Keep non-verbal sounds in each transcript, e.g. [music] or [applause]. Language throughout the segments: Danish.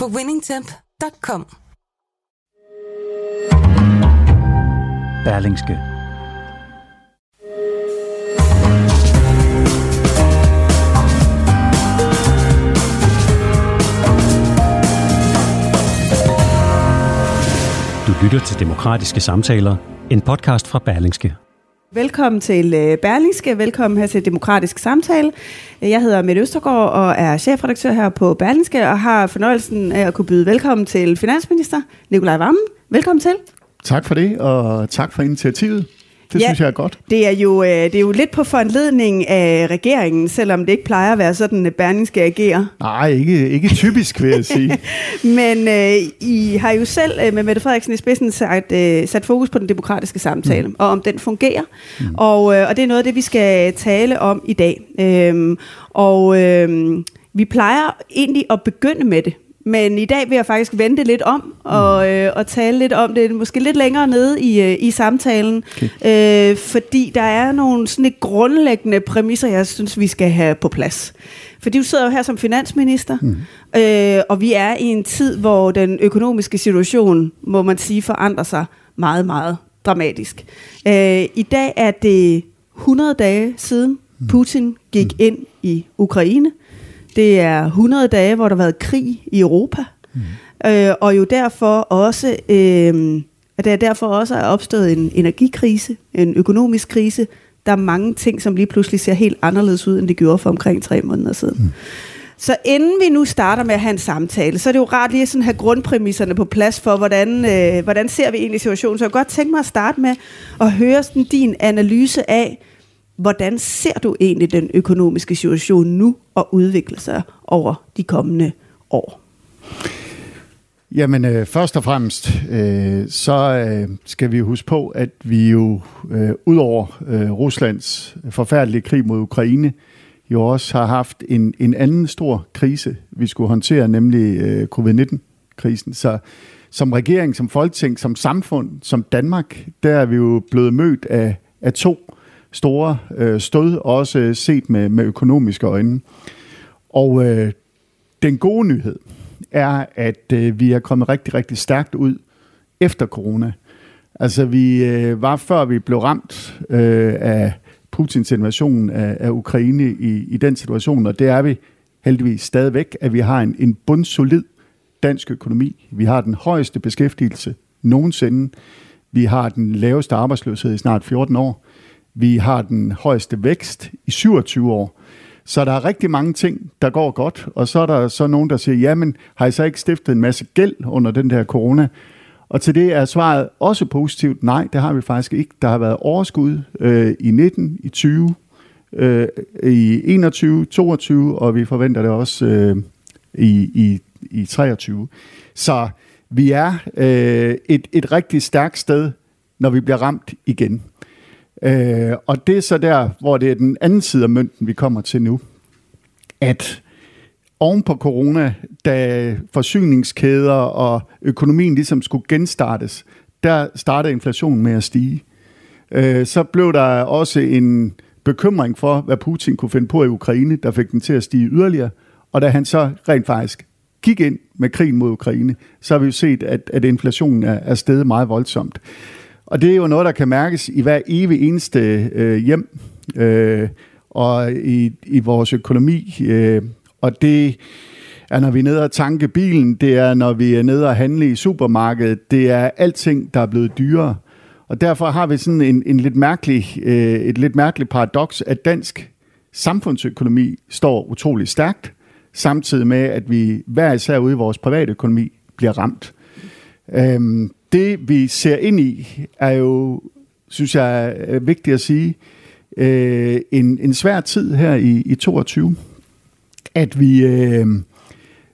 på winningtemp.com. Berlingske. Du lytter til Demokratiske Samtaler, en podcast fra Berlingske. Velkommen til øh, Berlingske, velkommen her til Demokratisk Samtale. Jeg hedder Mette Østergaard og er chefredaktør her på Berlingske og har fornøjelsen af at kunne byde velkommen til finansminister Nikolaj Vammen. Velkommen til. Tak for det, og tak for initiativet. Det ja, synes jeg er godt. Det er, jo, øh, det er jo lidt på foranledning af regeringen, selvom det ikke plejer at være sådan, at Berling skal agere. Nej, ikke, ikke typisk, vil jeg sige. [laughs] Men øh, I har jo selv øh, med Mette Frederiksen i spidsen sat, øh, sat fokus på den demokratiske samtale, mm. og om den fungerer. Mm. Og, øh, og det er noget af det, vi skal tale om i dag. Øhm, og øh, vi plejer egentlig at begynde med det, men i dag vil jeg faktisk vente lidt om og, mm. øh, og tale lidt om det, måske lidt længere nede i, øh, i samtalen. Okay. Øh, fordi der er nogle sådan et grundlæggende præmisser, jeg synes, vi skal have på plads. Fordi du sidder jo her som finansminister, mm. øh, og vi er i en tid, hvor den økonomiske situation, må man sige, forandrer sig meget, meget dramatisk. Øh, I dag er det 100 dage siden mm. Putin gik mm. ind i Ukraine. Det er 100 dage, hvor der har været krig i Europa. Mm. Øh, og jo derfor også, øh, at der derfor også er opstået en energikrise, en økonomisk krise. Der er mange ting, som lige pludselig ser helt anderledes ud, end det gjorde for omkring tre måneder siden. Mm. Så inden vi nu starter med at have en samtale, så er det jo rart lige at sådan have grundpræmisserne på plads for, hvordan, øh, hvordan ser vi egentlig situationen. Så jeg kunne godt tænke mig at starte med at høre sådan din analyse af, Hvordan ser du egentlig den økonomiske situation nu og udvikle sig over de kommende år? Jamen øh, først og fremmest, øh, så øh, skal vi huske på, at vi jo øh, ud over øh, Ruslands forfærdelige krig mod Ukraine, jo også har haft en, en anden stor krise, vi skulle håndtere, nemlig øh, covid-19-krisen. Så som regering, som folketing, som samfund, som Danmark, der er vi jo blevet mødt af, af to store øh, stød, også set med, med økonomiske øjne. Og øh, den gode nyhed er, at øh, vi er kommet rigtig, rigtig stærkt ud efter corona. Altså vi øh, var før vi blev ramt øh, af Putins invasion af, af Ukraine i, i den situation, og det er vi heldigvis stadigvæk, at vi har en, en bundsolid dansk økonomi. Vi har den højeste beskæftigelse nogensinde. Vi har den laveste arbejdsløshed i snart 14 år. Vi har den højeste vækst i 27 år. Så der er rigtig mange ting, der går godt, og så er der så nogen, der siger, jamen har I så ikke stiftet en masse gæld under den der corona? Og til det er svaret også positivt, nej, det har vi faktisk ikke. Der har været overskud øh, i 19, i 20, øh, i 21, 22, og vi forventer det også øh, i, i, i 23. Så vi er øh, et, et rigtig stærkt sted, når vi bliver ramt igen. Øh, og det er så der, hvor det er den anden side af mønten, vi kommer til nu. At oven på corona, da forsyningskæder og økonomien ligesom skulle genstartes, der startede inflationen med at stige. Øh, så blev der også en bekymring for, hvad Putin kunne finde på i Ukraine, der fik den til at stige yderligere. Og da han så rent faktisk gik ind med krigen mod Ukraine, så har vi jo set, at, at inflationen er, er steget meget voldsomt. Og det er jo noget, der kan mærkes i hver evig eneste øh, hjem øh, og i, i vores økonomi. Øh, og det er, når vi er nede og tanke bilen, det er, når vi er nede og handle i supermarkedet, det er alting, der er blevet dyrere. Og derfor har vi sådan en, en lidt mærkelig, øh, et lidt mærkeligt paradoks, at dansk samfundsøkonomi står utrolig stærkt, samtidig med, at vi hver især ude i vores private økonomi bliver ramt. Øhm, det vi ser ind i, er jo, synes jeg er vigtigt at sige, øh, en, en svær tid her i, i 22. At vi, øh,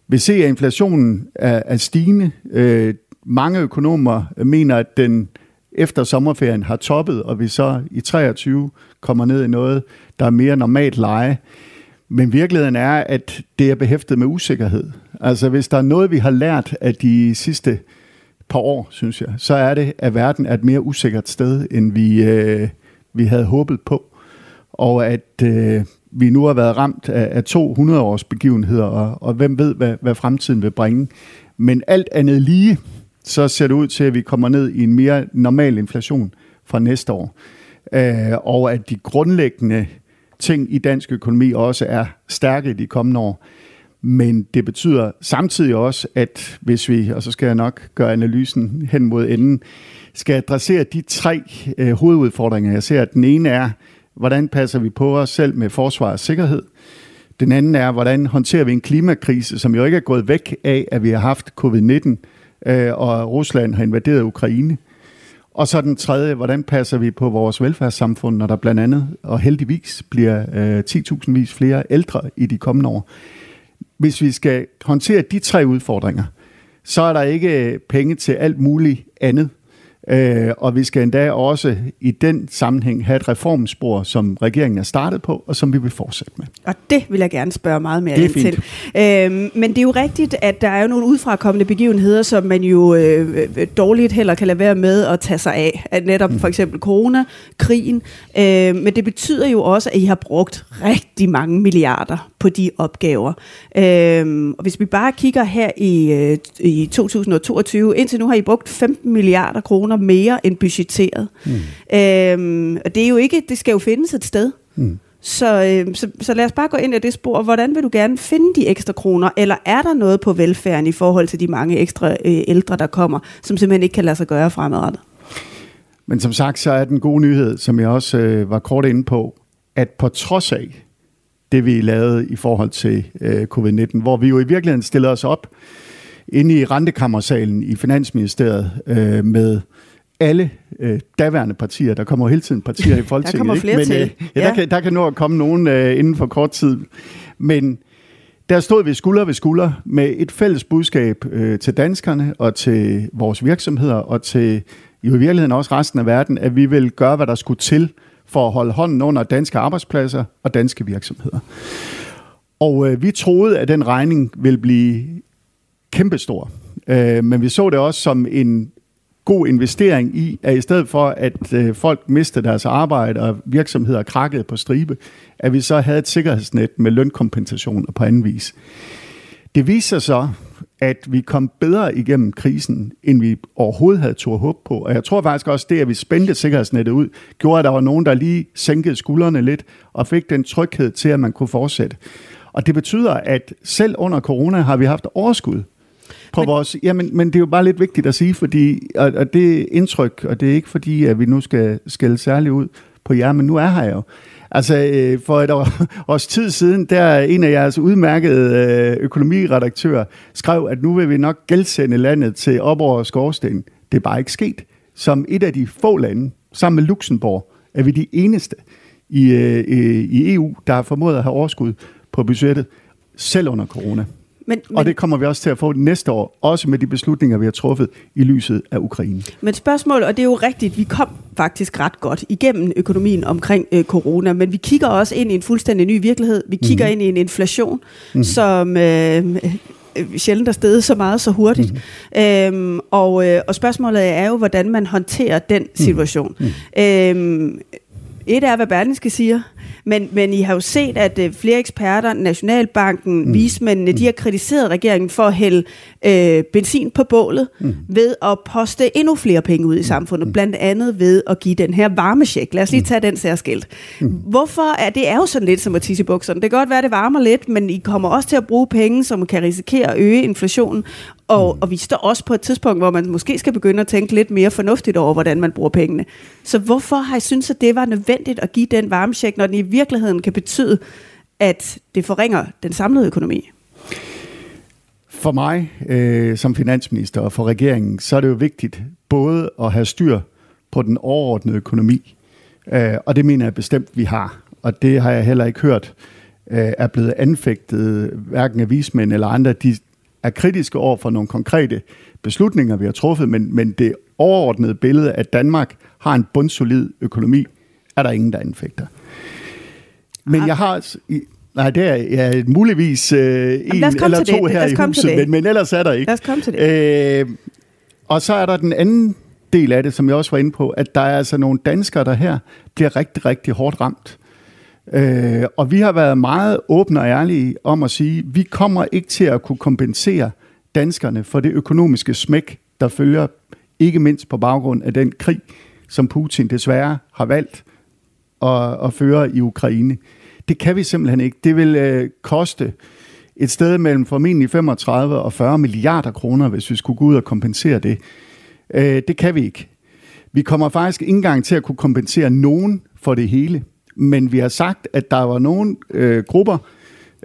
Vi ser, at inflationen er, er stigende. Øh, mange økonomer mener, at den efter sommerferien har toppet, og vi så i 23 kommer ned i noget, der er mere normalt leje. Men virkeligheden er, at det er behæftet med usikkerhed. Altså hvis der er noget, vi har lært af de sidste par år, synes jeg, så er det, at verden er et mere usikkert sted, end vi, øh, vi havde håbet på. Og at øh, vi nu har været ramt af, af 200 års begivenheder, og, og hvem ved, hvad, hvad fremtiden vil bringe. Men alt andet lige, så ser det ud til, at vi kommer ned i en mere normal inflation fra næste år. Øh, og at de grundlæggende ting i dansk økonomi også er stærke de kommende år. Men det betyder samtidig også, at hvis vi, og så skal jeg nok gøre analysen hen mod enden, skal adressere de tre øh, hovedudfordringer, jeg ser. Den ene er, hvordan passer vi på os selv med forsvar og sikkerhed? Den anden er, hvordan håndterer vi en klimakrise, som jo ikke er gået væk af, at vi har haft covid-19, øh, og Rusland har invaderet Ukraine. Og så den tredje, hvordan passer vi på vores velfærdssamfund, når der blandt andet, og heldigvis, bliver øh, 10.000 vis flere ældre i de kommende år. Hvis vi skal håndtere de tre udfordringer, så er der ikke penge til alt muligt andet. Øh, og vi skal endda også i den sammenhæng have et reformspor, som regeringen er startet på, og som vi vil fortsætte med. Og det vil jeg gerne spørge meget mere er ind til. Øhm, men det er jo rigtigt, at der er jo nogle udfrakommende begivenheder, som man jo øh, øh, dårligt heller kan lade være med at tage sig af. At netop for eksempel corona, krigen. Øh, men det betyder jo også, at I har brugt rigtig mange milliarder på de opgaver. Øhm, og hvis vi bare kigger her i, øh, i 2022, indtil nu har I brugt 15 milliarder kroner mere end budgetteret. Mm. Øhm, og det er jo ikke, det skal jo findes et sted. Mm. Så, øh, så, så lad os bare gå ind i det spor. Hvordan vil du gerne finde de ekstra kroner? Eller er der noget på velfærden i forhold til de mange ekstra øh, ældre, der kommer, som simpelthen ikke kan lade sig gøre fremadrettet? Men som sagt, så er den gode nyhed, som jeg også øh, var kort inde på, at på trods af det, vi lavede i forhold til øh, covid-19, hvor vi jo i virkeligheden stillede os op inde i rentekammersalen i Finansministeriet øh, med alle øh, daværende partier. Der kommer jo hele tiden partier i [laughs] Folketinget. kommer ikke? flere Men, til. Øh, ja, Ja. Der, kan, der kan nå at komme nogen øh, inden for kort tid. Men der stod vi skulder ved skulder med et fælles budskab øh, til danskerne og til vores virksomheder og til jo i virkeligheden også resten af verden, at vi vil gøre, hvad der skulle til for at holde hånden under danske arbejdspladser og danske virksomheder. Og øh, vi troede, at den regning ville blive kæmpestor. Øh, men vi så det også som en god investering i, at i stedet for, at øh, folk mistede deres arbejde og virksomheder krakkede på stribe, at vi så havde et sikkerhedsnet med lønkompensation og på anden vis. Det viser sig så, at vi kom bedre igennem krisen, end vi overhovedet havde tur håb på. Og jeg tror faktisk også, det, at vi spændte sikkerhedsnettet ud, gjorde, at der var nogen, der lige sænkede skuldrene lidt og fik den tryghed til, at man kunne fortsætte. Og det betyder, at selv under corona har vi haft overskud på men, vores... Jamen, men det er jo bare lidt vigtigt at sige, fordi, og, og det er indtryk, og det er ikke fordi, at vi nu skal skælde særligt ud på jer, men nu er her jo. Altså, øh, for et år, [laughs] års tid siden, der en af jeres udmærkede øh, økonomiredaktører skrev, at nu vil vi nok gældsende landet til op over skorsten. Det er bare ikke sket. Som et af de få lande, sammen med Luxembourg, er vi de eneste i, øh, øh i EU, der har formået at have overskud på budgettet, selv under corona. Men, Og det kommer vi også til at få næste år, også med de beslutninger, vi har truffet i lyset af Ukraine. Men spørgsmål, og det er jo rigtigt, vi kom faktisk ret godt igennem økonomien omkring øh, corona, men vi kigger også ind i en fuldstændig ny virkelighed. Vi kigger mm. ind i en inflation, mm. som øh, øh, sjældent er steget så meget så hurtigt. Mm. Øhm, og, øh, og spørgsmålet er jo, hvordan man håndterer den situation. Mm. Øhm, et er, hvad Berlingske siger, men, men I har jo set, at øh, flere eksperter, Nationalbanken, mm. vismændene, de har kritiseret regeringen for at hælde øh, benzin på bålet mm. ved at poste endnu flere penge ud i samfundet, blandt andet ved at give den her varmesjek. Lad os lige tage den særskilt. Mm. Hvorfor er det er jo sådan lidt som at tisse i bukserne. Det kan godt være, at det varmer lidt, men I kommer også til at bruge penge, som kan risikere at øge inflationen. Og, og vi står også på et tidspunkt, hvor man måske skal begynde at tænke lidt mere fornuftigt over, hvordan man bruger pengene. Så hvorfor har I synes, at det var nødvendigt at give den varmesjek, når den i virkeligheden kan betyde, at det forringer den samlede økonomi? For mig øh, som finansminister og for regeringen, så er det jo vigtigt både at have styr på den overordnede økonomi, øh, og det mener jeg bestemt, vi har. Og det har jeg heller ikke hørt øh, er blevet anfægtet, hverken af vismænd eller andre. De er kritiske over for nogle konkrete beslutninger, vi har truffet, men, men det overordnede billede, at Danmark har en bundsolid økonomi, er der ingen, der anfægter. Men jeg har... Nej, det er ja, muligvis øh, en eller to det. her i huset, men, men ellers er der ikke. Lad os komme til det. Øh, og så er der den anden del af det, som jeg også var inde på, at der er altså nogle danskere, der her bliver rigtig, rigtig hårdt ramt. Øh, og vi har været meget åbne og ærlige om at sige, vi kommer ikke til at kunne kompensere danskerne for det økonomiske smæk, der følger ikke mindst på baggrund af den krig, som Putin desværre har valgt at, at føre i Ukraine. Det kan vi simpelthen ikke. Det vil øh, koste et sted mellem formentlig 35 og 40 milliarder kroner, hvis vi skulle gå ud og kompensere det. Øh, det kan vi ikke. Vi kommer faktisk ikke engang til at kunne kompensere nogen for det hele. Men vi har sagt, at der var nogle øh, grupper,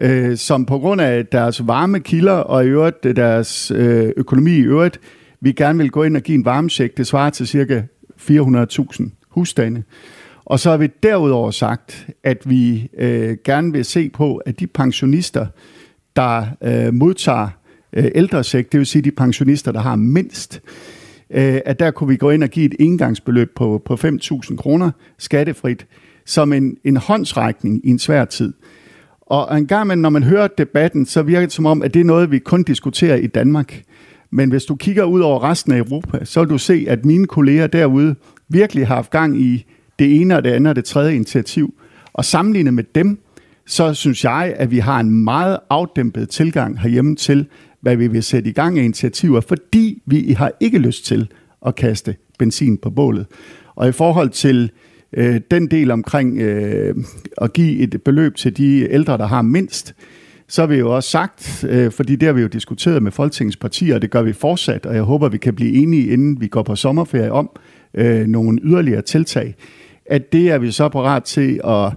øh, som på grund af deres varme kilder og i øvrigt øh, deres øh, økonomi i øvrigt, vi gerne vil gå ind og give en varmesjek. Det svarer til cirka 400.000 husstande. Og så har vi derudover sagt, at vi øh, gerne vil se på, at de pensionister, der øh, modtager øh, ældresæk, det vil sige de pensionister, der har mindst, øh, at der kunne vi gå ind og give et engangsbeløb på, på 5.000 kroner skattefrit, som en, en håndsrækning i en svær tid. Og en gang, når man hører debatten, så virker det som om, at det er noget, vi kun diskuterer i Danmark. Men hvis du kigger ud over resten af Europa, så vil du se, at mine kolleger derude virkelig har haft gang i det ene og det andet og det tredje initiativ. Og sammenlignet med dem, så synes jeg, at vi har en meget afdæmpet tilgang herhjemme til, hvad vi vil sætte i gang af initiativer, fordi vi har ikke lyst til at kaste benzin på bålet. Og i forhold til øh, den del omkring øh, at give et beløb til de ældre, der har mindst, så har vi jo også sagt, øh, fordi det har vi jo diskuteret med Folketingets partier, og det gør vi fortsat, og jeg håber, vi kan blive enige, inden vi går på sommerferie om øh, nogle yderligere tiltag, at det er vi så parat til at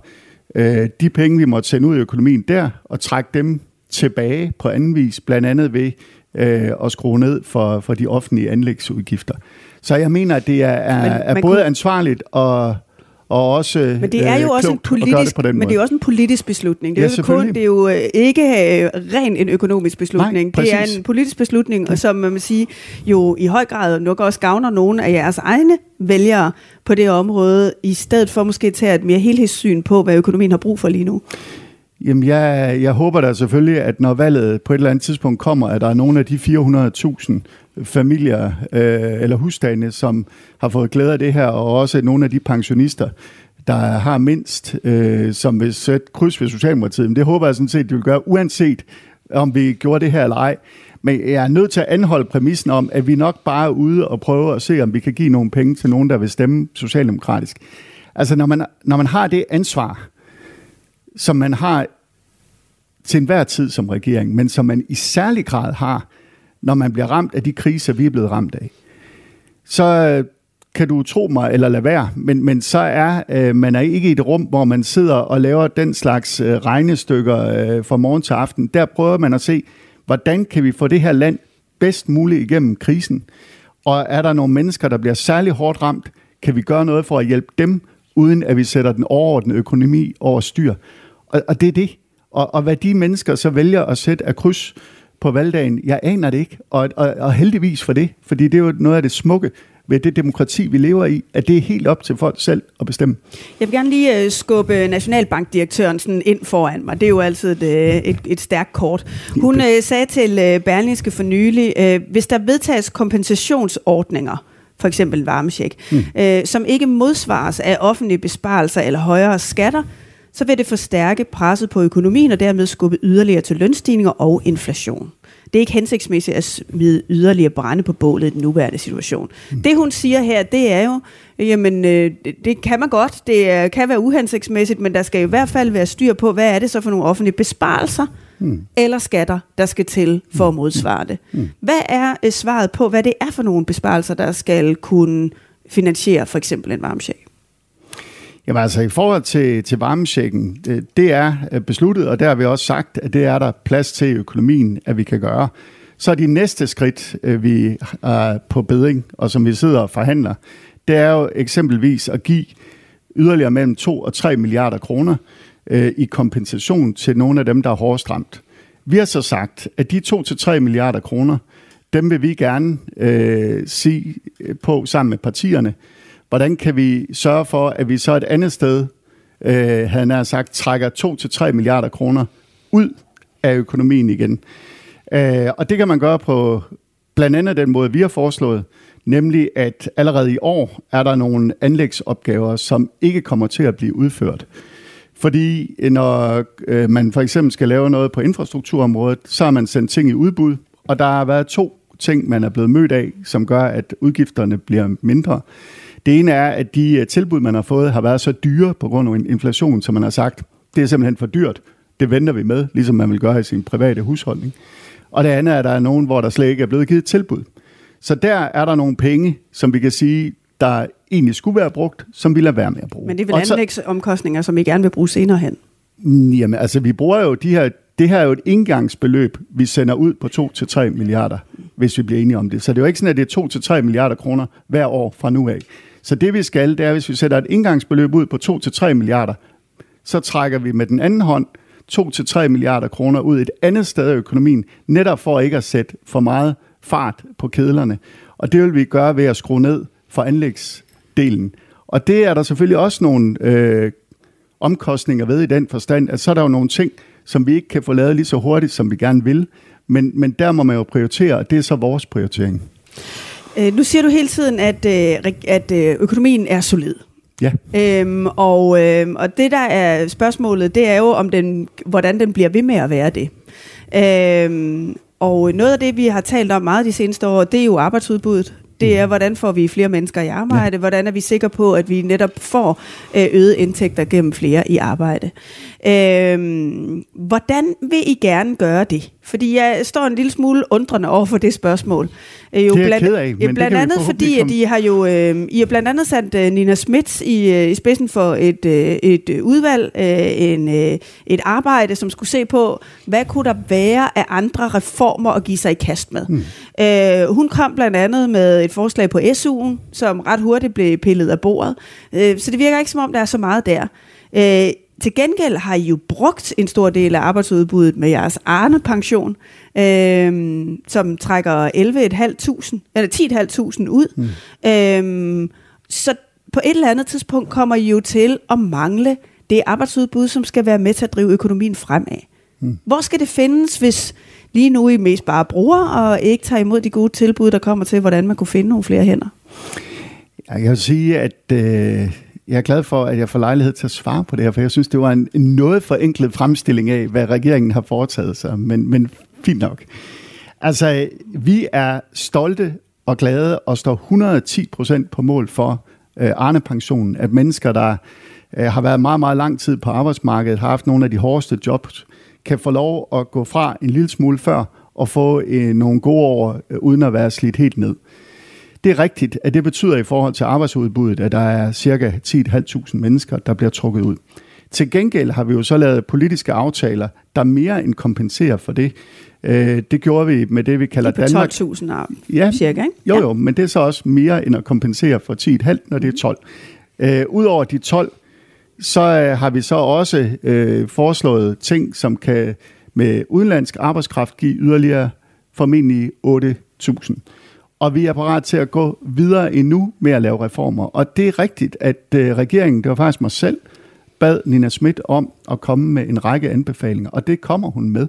øh, de penge, vi måtte sende ud i økonomien der, og trække dem tilbage på anden vis, blandt andet ved øh, at skrue ned for, for de offentlige anlægsudgifter. Så jeg mener, at det er, er, er både kunne... ansvarligt og og også Men det er jo øh, også en politisk, det men det er også en politisk beslutning. Det er, ja, jo, kun, det er jo øh, ikke øh, ren en økonomisk beslutning. Nej, det er en politisk beslutning, og som man vil sige, jo i høj grad nok også gavner nogle af jeres egne vælgere på det område, i stedet for måske at tage et mere helhedssyn på, hvad økonomien har brug for lige nu. Jamen, jeg, jeg håber da selvfølgelig, at når valget på et eller andet tidspunkt kommer, at der er nogle af de 400.000 familier øh, eller husstande, som har fået glæde af det her, og også nogle af de pensionister, der har mindst, øh, som vil sætte kryds ved Socialdemokratiet. Men det håber jeg sådan set, de vil gøre, uanset om vi gjorde det her eller ej. Men jeg er nødt til at anholde præmissen om, at vi nok bare er ude og prøve at se, om vi kan give nogle penge til nogen, der vil stemme socialdemokratisk. Altså, når man, når man har det ansvar, som man har til enhver tid som regering, men som man i særlig grad har, når man bliver ramt af de kriser, vi er blevet ramt af, så øh, kan du tro mig eller lade være, men, men så er øh, man er ikke i et rum, hvor man sidder og laver den slags øh, regnestykker øh, fra morgen til aften. Der prøver man at se, hvordan kan vi få det her land bedst muligt igennem krisen, og er der nogle mennesker, der bliver særlig hårdt ramt, kan vi gøre noget for at hjælpe dem, uden at vi sætter den overordnede økonomi over styr. Og, og det er det. Og, og hvad de mennesker så vælger at sætte af kryds på valgdagen, jeg aner det ikke. Og, og, og heldigvis for det, fordi det er jo noget af det smukke ved det demokrati, vi lever i, at det er helt op til folk selv at bestemme. Jeg vil gerne lige uh, skubbe Nationalbankdirektøren sådan ind foran mig. Det er jo altid et, øh, et, et stærkt kort. Hun uh, sagde til Berlingske for nylig, hvis der vedtages kompensationsordninger, for eksempel varmesjek, mm. uh, som ikke modsvares af offentlige besparelser eller højere skatter, så vil det forstærke presset på økonomien og dermed skubbe yderligere til lønstigninger og inflation. Det er ikke hensigtsmæssigt at smide yderligere brænde på bålet i den nuværende situation. Mm. Det hun siger her, det er jo, jamen øh, det kan man godt, det kan være uhensigtsmæssigt, men der skal i hvert fald være styr på, hvad er det så for nogle offentlige besparelser, mm. eller skatter, der skal til for at modsvare det. Mm. Hvad er øh, svaret på, hvad det er for nogle besparelser, der skal kunne finansiere for eksempel en varmesjek? Jamen altså, i forhold til, til varmesjekken, det, det er øh, besluttet, og der har vi også sagt, at det er der plads til i økonomien, at vi kan gøre. Så de næste skridt, øh, vi er på bedring, og som vi sidder og forhandler, det er jo eksempelvis at give yderligere mellem 2 og 3 milliarder kroner øh, i kompensation til nogle af dem, der er hårdest ramt. Vi har så sagt, at de 2-3 milliarder kroner, dem vil vi gerne øh, se øh, på sammen med partierne. Hvordan kan vi sørge for, at vi så et andet sted, øh, havde nær sagt, trækker 2-3 milliarder kroner ud af økonomien igen. Øh, og det kan man gøre på blandt andet den måde, vi har foreslået, nemlig at allerede i år er der nogle anlægsopgaver, som ikke kommer til at blive udført. Fordi øh, når øh, man for eksempel skal lave noget på infrastrukturområdet, så har man sendt ting i udbud, og der har været to ting, man er blevet mødt af, som gør, at udgifterne bliver mindre. Det ene er, at de øh, tilbud, man har fået, har været så dyre på grund af inflation, som man har sagt, det er simpelthen for dyrt. Det venter vi med, ligesom man vil gøre i sin private husholdning. Og det andet er, at der er nogen, hvor der slet ikke er blevet givet tilbud. Så der er der nogle penge, som vi kan sige, der egentlig skulle være brugt, som vi lader være med at bruge. Men det er vel anlægsomkostninger, som I gerne vil bruge senere hen? Jamen, altså vi bruger jo de her, det her er jo et indgangsbeløb, vi sender ud på 2-3 milliarder, hvis vi bliver enige om det. Så det er jo ikke sådan, at det er 2-3 milliarder kroner hver år fra nu af. Så det vi skal, det er, hvis vi sætter et indgangsbeløb ud på 2-3 milliarder, så trækker vi med den anden hånd 2-3 milliarder kroner ud et andet sted af økonomien, netop for ikke at sætte for meget fart på kedlerne. Og det vil vi gøre ved at skrue ned for anlægsdelen. Og det er der selvfølgelig også nogle øh, omkostninger ved i den forstand, at så er der jo nogle ting, som vi ikke kan få lavet lige så hurtigt, som vi gerne vil. Men, men der må man jo prioritere, og det er så vores prioritering. Øh, nu siger du hele tiden, at, øh, at øh, økonomien er solid. Ja. Øhm, og, øhm, og det der er spørgsmålet, det er jo, om den, hvordan den bliver ved med at være det. Øhm, og noget af det, vi har talt om meget de seneste år, det er jo arbejdsudbuddet. Det er, mhm. hvordan får vi flere mennesker i arbejde? Ja. Hvordan er vi sikre på, at vi netop får øh, øget indtægter gennem flere i arbejde? Øhm, hvordan vil I gerne gøre det? Fordi jeg står en lille smule undrende over for det spørgsmål. Øh, jo det er blandt, ked af, men blandt andet fordi, at I har jo øh, I har blandt andet sat øh, Nina Schmidt i, øh, i spidsen for et, øh, et udvalg, øh, en, øh, et arbejde, som skulle se på, hvad kunne der være af andre reformer at give sig i kast med. Hmm. Øh, hun kom blandt andet med et forslag på SU'en, som ret hurtigt blev pillet af bordet. Øh, så det virker ikke som om, der er så meget der. Øh, til gengæld har I jo brugt en stor del af arbejdsudbuddet med jeres Arne-pension, øh, som trækker 11.500, eller 10.500 ud. Mm. Øh, så på et eller andet tidspunkt kommer I jo til at mangle det arbejdsudbud, som skal være med til at drive økonomien fremad. Mm. Hvor skal det findes, hvis lige nu I mest bare bruger og ikke tager imod de gode tilbud, der kommer til, hvordan man kunne finde nogle flere hænder? Jeg kan sige, at øh, jeg er glad for, at jeg får lejlighed til at svare på det her, for jeg synes, det var en, en noget forenklet fremstilling af, hvad regeringen har foretaget sig, men, men fint nok. Altså, vi er stolte og glade og står 110 procent på mål for øh, Arne-pensionen, at mennesker, der øh, har været meget, meget lang tid på arbejdsmarkedet, har haft nogle af de hårdeste jobs, kan få lov at gå fra en lille smule før og få øh, nogle gode år, øh, uden at være slidt helt ned. Det er rigtigt, at det betyder i forhold til arbejdsudbuddet, at der er cirka 10.500 mennesker, der bliver trukket ud. Til gengæld har vi jo så lavet politiske aftaler, der mere end kompenserer for det. Øh, det gjorde vi med det, vi kalder Danmark. 12.000 ja, cirka, ikke? Jo, jo, men det er så også mere end at kompensere for 10,5, når det er 12. Øh, Udover de 12, så øh, har vi så også øh, foreslået ting, som kan med udenlandsk arbejdskraft give yderligere formentlig 8.000 og vi er parat til at gå videre endnu med at lave reformer. Og det er rigtigt, at øh, regeringen, det var faktisk mig selv, bad Nina Schmidt om at komme med en række anbefalinger, og det kommer hun med.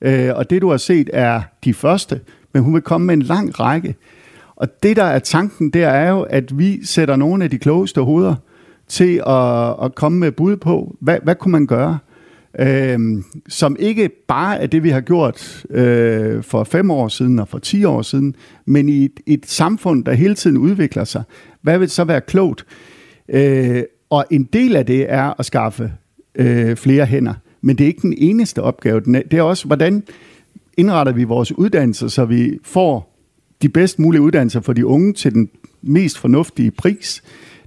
Øh, og det du har set er de første, men hun vil komme med en lang række. Og det der er tanken, det er jo, at vi sætter nogle af de klogeste hoveder til at, at komme med bud på, hvad, hvad kunne man gøre? Øh, som ikke bare er det, vi har gjort øh, for fem år siden og for ti år siden, men i et, et samfund, der hele tiden udvikler sig. Hvad vil så være klogt? Øh, og en del af det er at skaffe øh, flere hænder, men det er ikke den eneste opgave. Det er også, hvordan indretter vi vores uddannelser, så vi får de bedst mulige uddannelser for de unge til den mest fornuftige pris.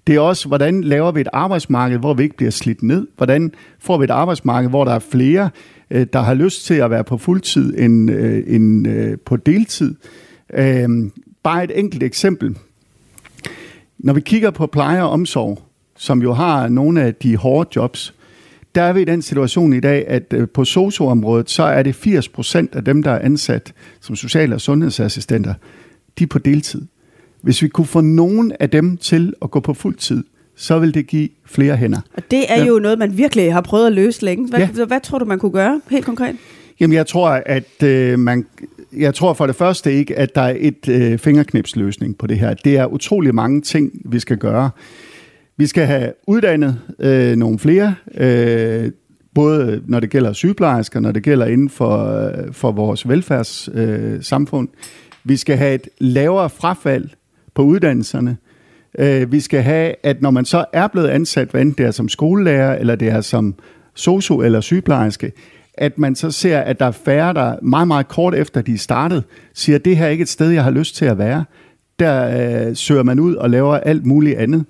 Det er også, hvordan laver vi et arbejdsmarked, hvor vi ikke bliver slidt ned? Hvordan får vi et arbejdsmarked, hvor der er flere, øh, der har lyst til at være på fuldtid end, øh, end øh, på deltid? Øhm, bare et enkelt eksempel. Når vi kigger på pleje og omsorg, som jo har nogle af de hårde jobs, der er vi i den situation i dag, at på socioområdet, så er det 80 procent af dem, der er ansat som social- og sundhedsassistenter, de er på deltid. Hvis vi kunne få nogen af dem til at gå på fuld tid, så vil det give flere hænder. Og det er ja. jo noget, man virkelig har prøvet at løse længe. Hvad, ja. hvad tror du, man kunne gøre helt konkret? Jamen, jeg tror, at øh, man, jeg tror for det første ikke, at der er et øh, fingerknipsløsning på det her. Det er utrolig mange ting, vi skal gøre. Vi skal have uddannet øh, nogle flere, øh, både når det gælder sygeplejersker, når det gælder inden for, øh, for vores velfærdssamfund. Øh, vi skal have et lavere frafald på uddannelserne. Øh, vi skal have, at når man så er blevet ansat, hvad enten det er som skolelærer, eller det er som socio eller sygeplejerske, at man så ser, at der er færre, der meget, meget kort efter de er startet, siger, at det her er ikke et sted, jeg har lyst til at være. Der øh, søger man ud og laver alt muligt andet.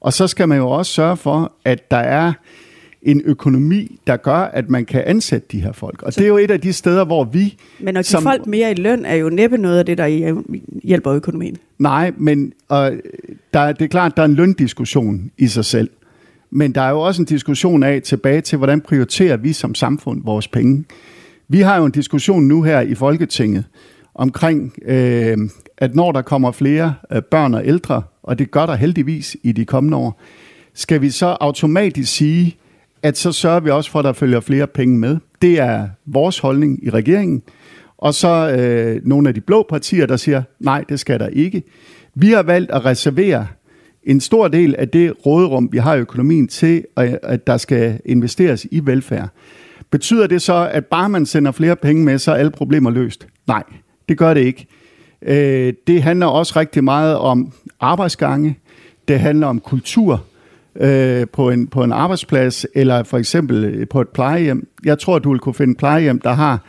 Og så skal man jo også sørge for, at der er en økonomi, der gør, at man kan ansætte de her folk. Og så, det er jo et af de steder, hvor vi... Men at give som, folk mere i løn er jo næppe noget af det, der hjælper økonomien. Nej, men og der, det er klart, der er en løndiskussion i sig selv. Men der er jo også en diskussion af tilbage til, hvordan prioriterer vi som samfund vores penge. Vi har jo en diskussion nu her i Folketinget omkring, øh, at når der kommer flere øh, børn og ældre, og det gør der heldigvis i de kommende år, skal vi så automatisk sige, at så sørger vi også for, at der følger flere penge med. Det er vores holdning i regeringen. Og så øh, nogle af de blå partier, der siger, nej, det skal der ikke. Vi har valgt at reservere en stor del af det råderum, vi har i økonomien til, øh, at der skal investeres i velfærd. Betyder det så, at bare man sender flere penge med, så er alle problemer løst? Nej, det gør det ikke. Øh, det handler også rigtig meget om arbejdsgange. Det handler om kultur øh, på, en, på en arbejdsplads, eller for eksempel øh, på et plejehjem. Jeg tror, du vil kunne finde plejehjem, der har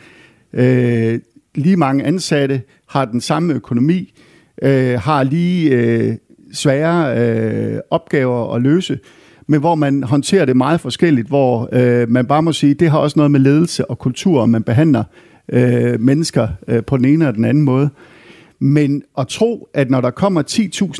øh, lige mange ansatte, har den samme økonomi, øh, har lige øh, svære øh, opgaver at løse, men hvor man håndterer det meget forskelligt, hvor øh, man bare må sige, det har også noget med ledelse og kultur, og man behandler øh, mennesker øh, på den ene og den anden måde. Men at tro, at når der kommer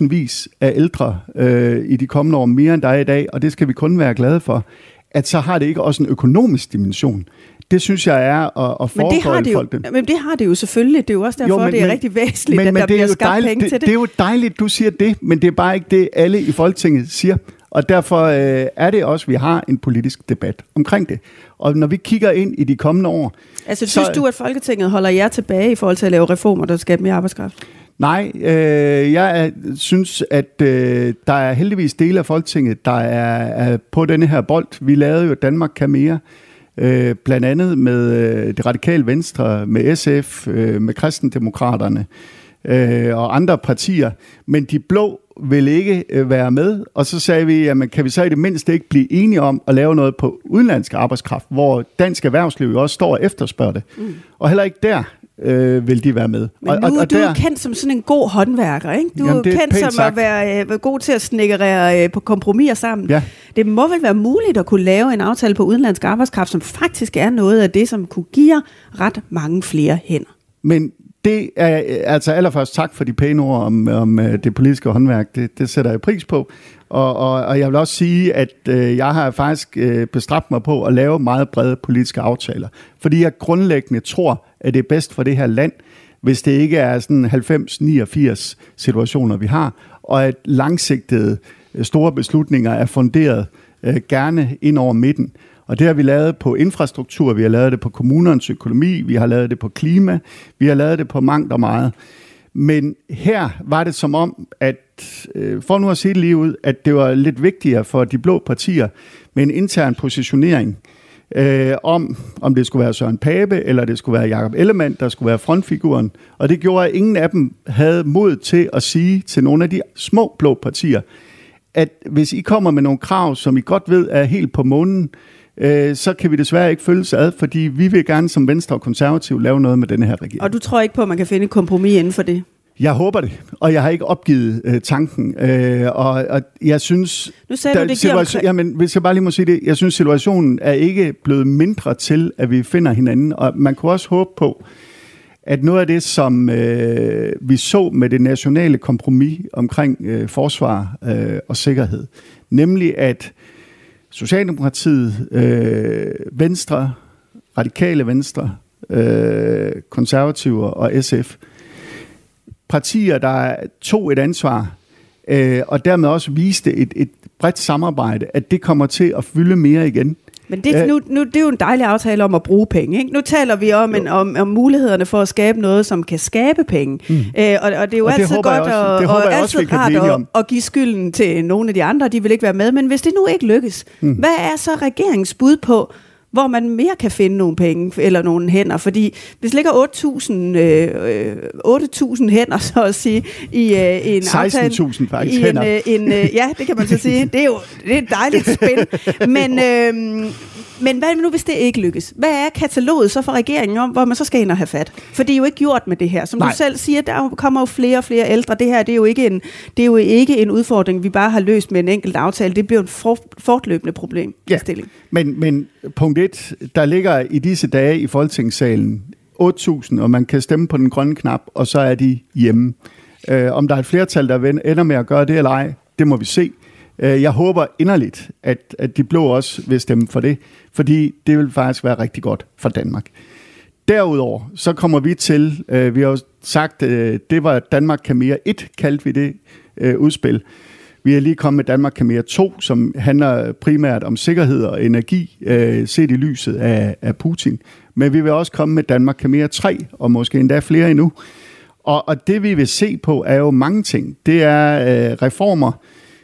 10.000 vis af ældre øh, i de kommende år, mere end der er i dag, og det skal vi kun være glade for, at så har det ikke også en økonomisk dimension. Det synes jeg er at, at foregøjle folk det. Men det har det jo selvfølgelig. Det er jo også derfor, jo, men, det er men, rigtig væsentligt, men, at men der bliver skabt dejligt, penge det, til det. Det er jo dejligt, du siger det, men det er bare ikke det, alle i Folketinget siger. Og derfor øh, er det også, at vi har en politisk debat omkring det. Og når vi kigger ind i de kommende år... Altså, så, synes du, at Folketinget holder jer tilbage i forhold til at lave reformer, der skaber mere arbejdskraft? Nej, øh, jeg synes, at øh, der er heldigvis dele af Folketinget, der er, er på denne her bold. Vi lavede jo Danmark kan mere, øh, blandt andet med øh, det radikale venstre, med SF, øh, med kristendemokraterne øh, og andre partier. Men de blå vil ikke øh, være med, og så sagde vi, jamen kan vi så i det mindste ikke blive enige om at lave noget på udenlandsk arbejdskraft, hvor dansk erhvervsliv jo også står og efterspørger det. Mm. Og heller ikke der øh, vil de være med. Men nu og, og, og du der, er kendt som sådan en god håndværker, ikke? Du jamen, er kendt som sagt. at være øh, god til at snikkerere øh, på kompromiser sammen. Ja. Det må vel være muligt at kunne lave en aftale på udenlandsk arbejdskraft, som faktisk er noget af det, som kunne give ret mange flere hænder. Men det er øh, altså allerførst tak for de pæne ord om, om øh, det politiske håndværk. Det, det sætter jeg pris på. Og, og, og jeg vil også sige, at øh, jeg har faktisk øh, bestræbt mig på at lave meget brede politiske aftaler. Fordi jeg grundlæggende tror, at det er bedst for det her land, hvis det ikke er sådan 90-89 situationer, vi har, og at langsigtede øh, store beslutninger er funderet øh, gerne ind over midten. Og det har vi lavet på infrastruktur, vi har lavet det på kommunernes økonomi, vi har lavet det på klima, vi har lavet det på mangt og meget. Men her var det som om, at øh, for nu at se det lige ud, at det var lidt vigtigere for de blå partier med en intern positionering øh, om, om det skulle være Søren Pape, eller det skulle være Jakob Ellemann, der skulle være frontfiguren. Og det gjorde, at ingen af dem havde mod til at sige til nogle af de små blå partier, at hvis I kommer med nogle krav, som I godt ved er helt på månen, øh, så kan vi desværre ikke følges ad, fordi vi vil gerne som Venstre og Konservativ lave noget med denne her regering. Og du tror ikke på, at man kan finde et kompromis inden for det? Jeg håber det, og jeg har ikke opgivet øh, tanken. Øh, og, og jeg synes... Nu sagde der, du, det situation, jamen, hvis jeg bare lige må sige det, jeg synes, situationen er ikke blevet mindre til, at vi finder hinanden. Og man kunne også håbe på, at noget af det, som øh, vi så med det nationale kompromis omkring øh, forsvar øh, og sikkerhed, nemlig at Socialdemokratiet, øh, Venstre, Radikale Venstre, øh, Konservative og SF. Partier, der tog et ansvar, øh, og dermed også viste et, et bredt samarbejde, at det kommer til at fylde mere igen. Men det, nu, nu, det er jo en dejlig aftale om at bruge penge. Ikke? Nu taler vi om, en, om, om mulighederne for at skabe noget, som kan skabe penge. Mm. Øh, og, og det er jo og altid godt også, og, og altid også, rart at, at give skylden til nogle af de andre. De vil ikke være med. Men hvis det nu ikke lykkes, mm. hvad er så regeringens bud på, hvor man mere kan finde nogle penge eller nogle hænder, fordi hvis ligger 8.000 øh, 8.000 hænder, så at sige, i, øh, en 16.000 faktisk i hænder. En, øh, en, øh, ja, det kan man så sige. [laughs] Det er jo det er et dejligt spil. Men, [laughs] øh, men hvad nu, hvis det ikke lykkes? Hvad er kataloget så for regeringen om, hvor man så skal ind og have fat? For det er jo ikke gjort med det her. Som Nej. du selv siger, der kommer jo flere og flere ældre. Det her det er, jo ikke en, det er jo ikke en udfordring, vi bare har løst med en enkelt aftale. Det bliver en fortløbende problem. Ja, men, men punkt lidt, der ligger i disse dage i Folketingssalen 8.000, og man kan stemme på den grønne knap, og så er de hjemme. Øh, om der er et flertal, der ender med at gøre det eller ej, det må vi se. Øh, jeg håber inderligt, at, at de blå også vil stemme for det, fordi det vil faktisk være rigtig godt for Danmark. Derudover, så kommer vi til, øh, vi har jo sagt, øh, det var Danmark kan mere et, kaldte vi det øh, udspil. Vi er lige kommet med Danmark kan mere 2, som handler primært om sikkerhed og energi, øh, set i lyset af, af Putin. Men vi vil også komme med Danmark kan mere 3, og måske endda flere endnu. Og, og det vi vil se på er jo mange ting. Det er øh, reformer,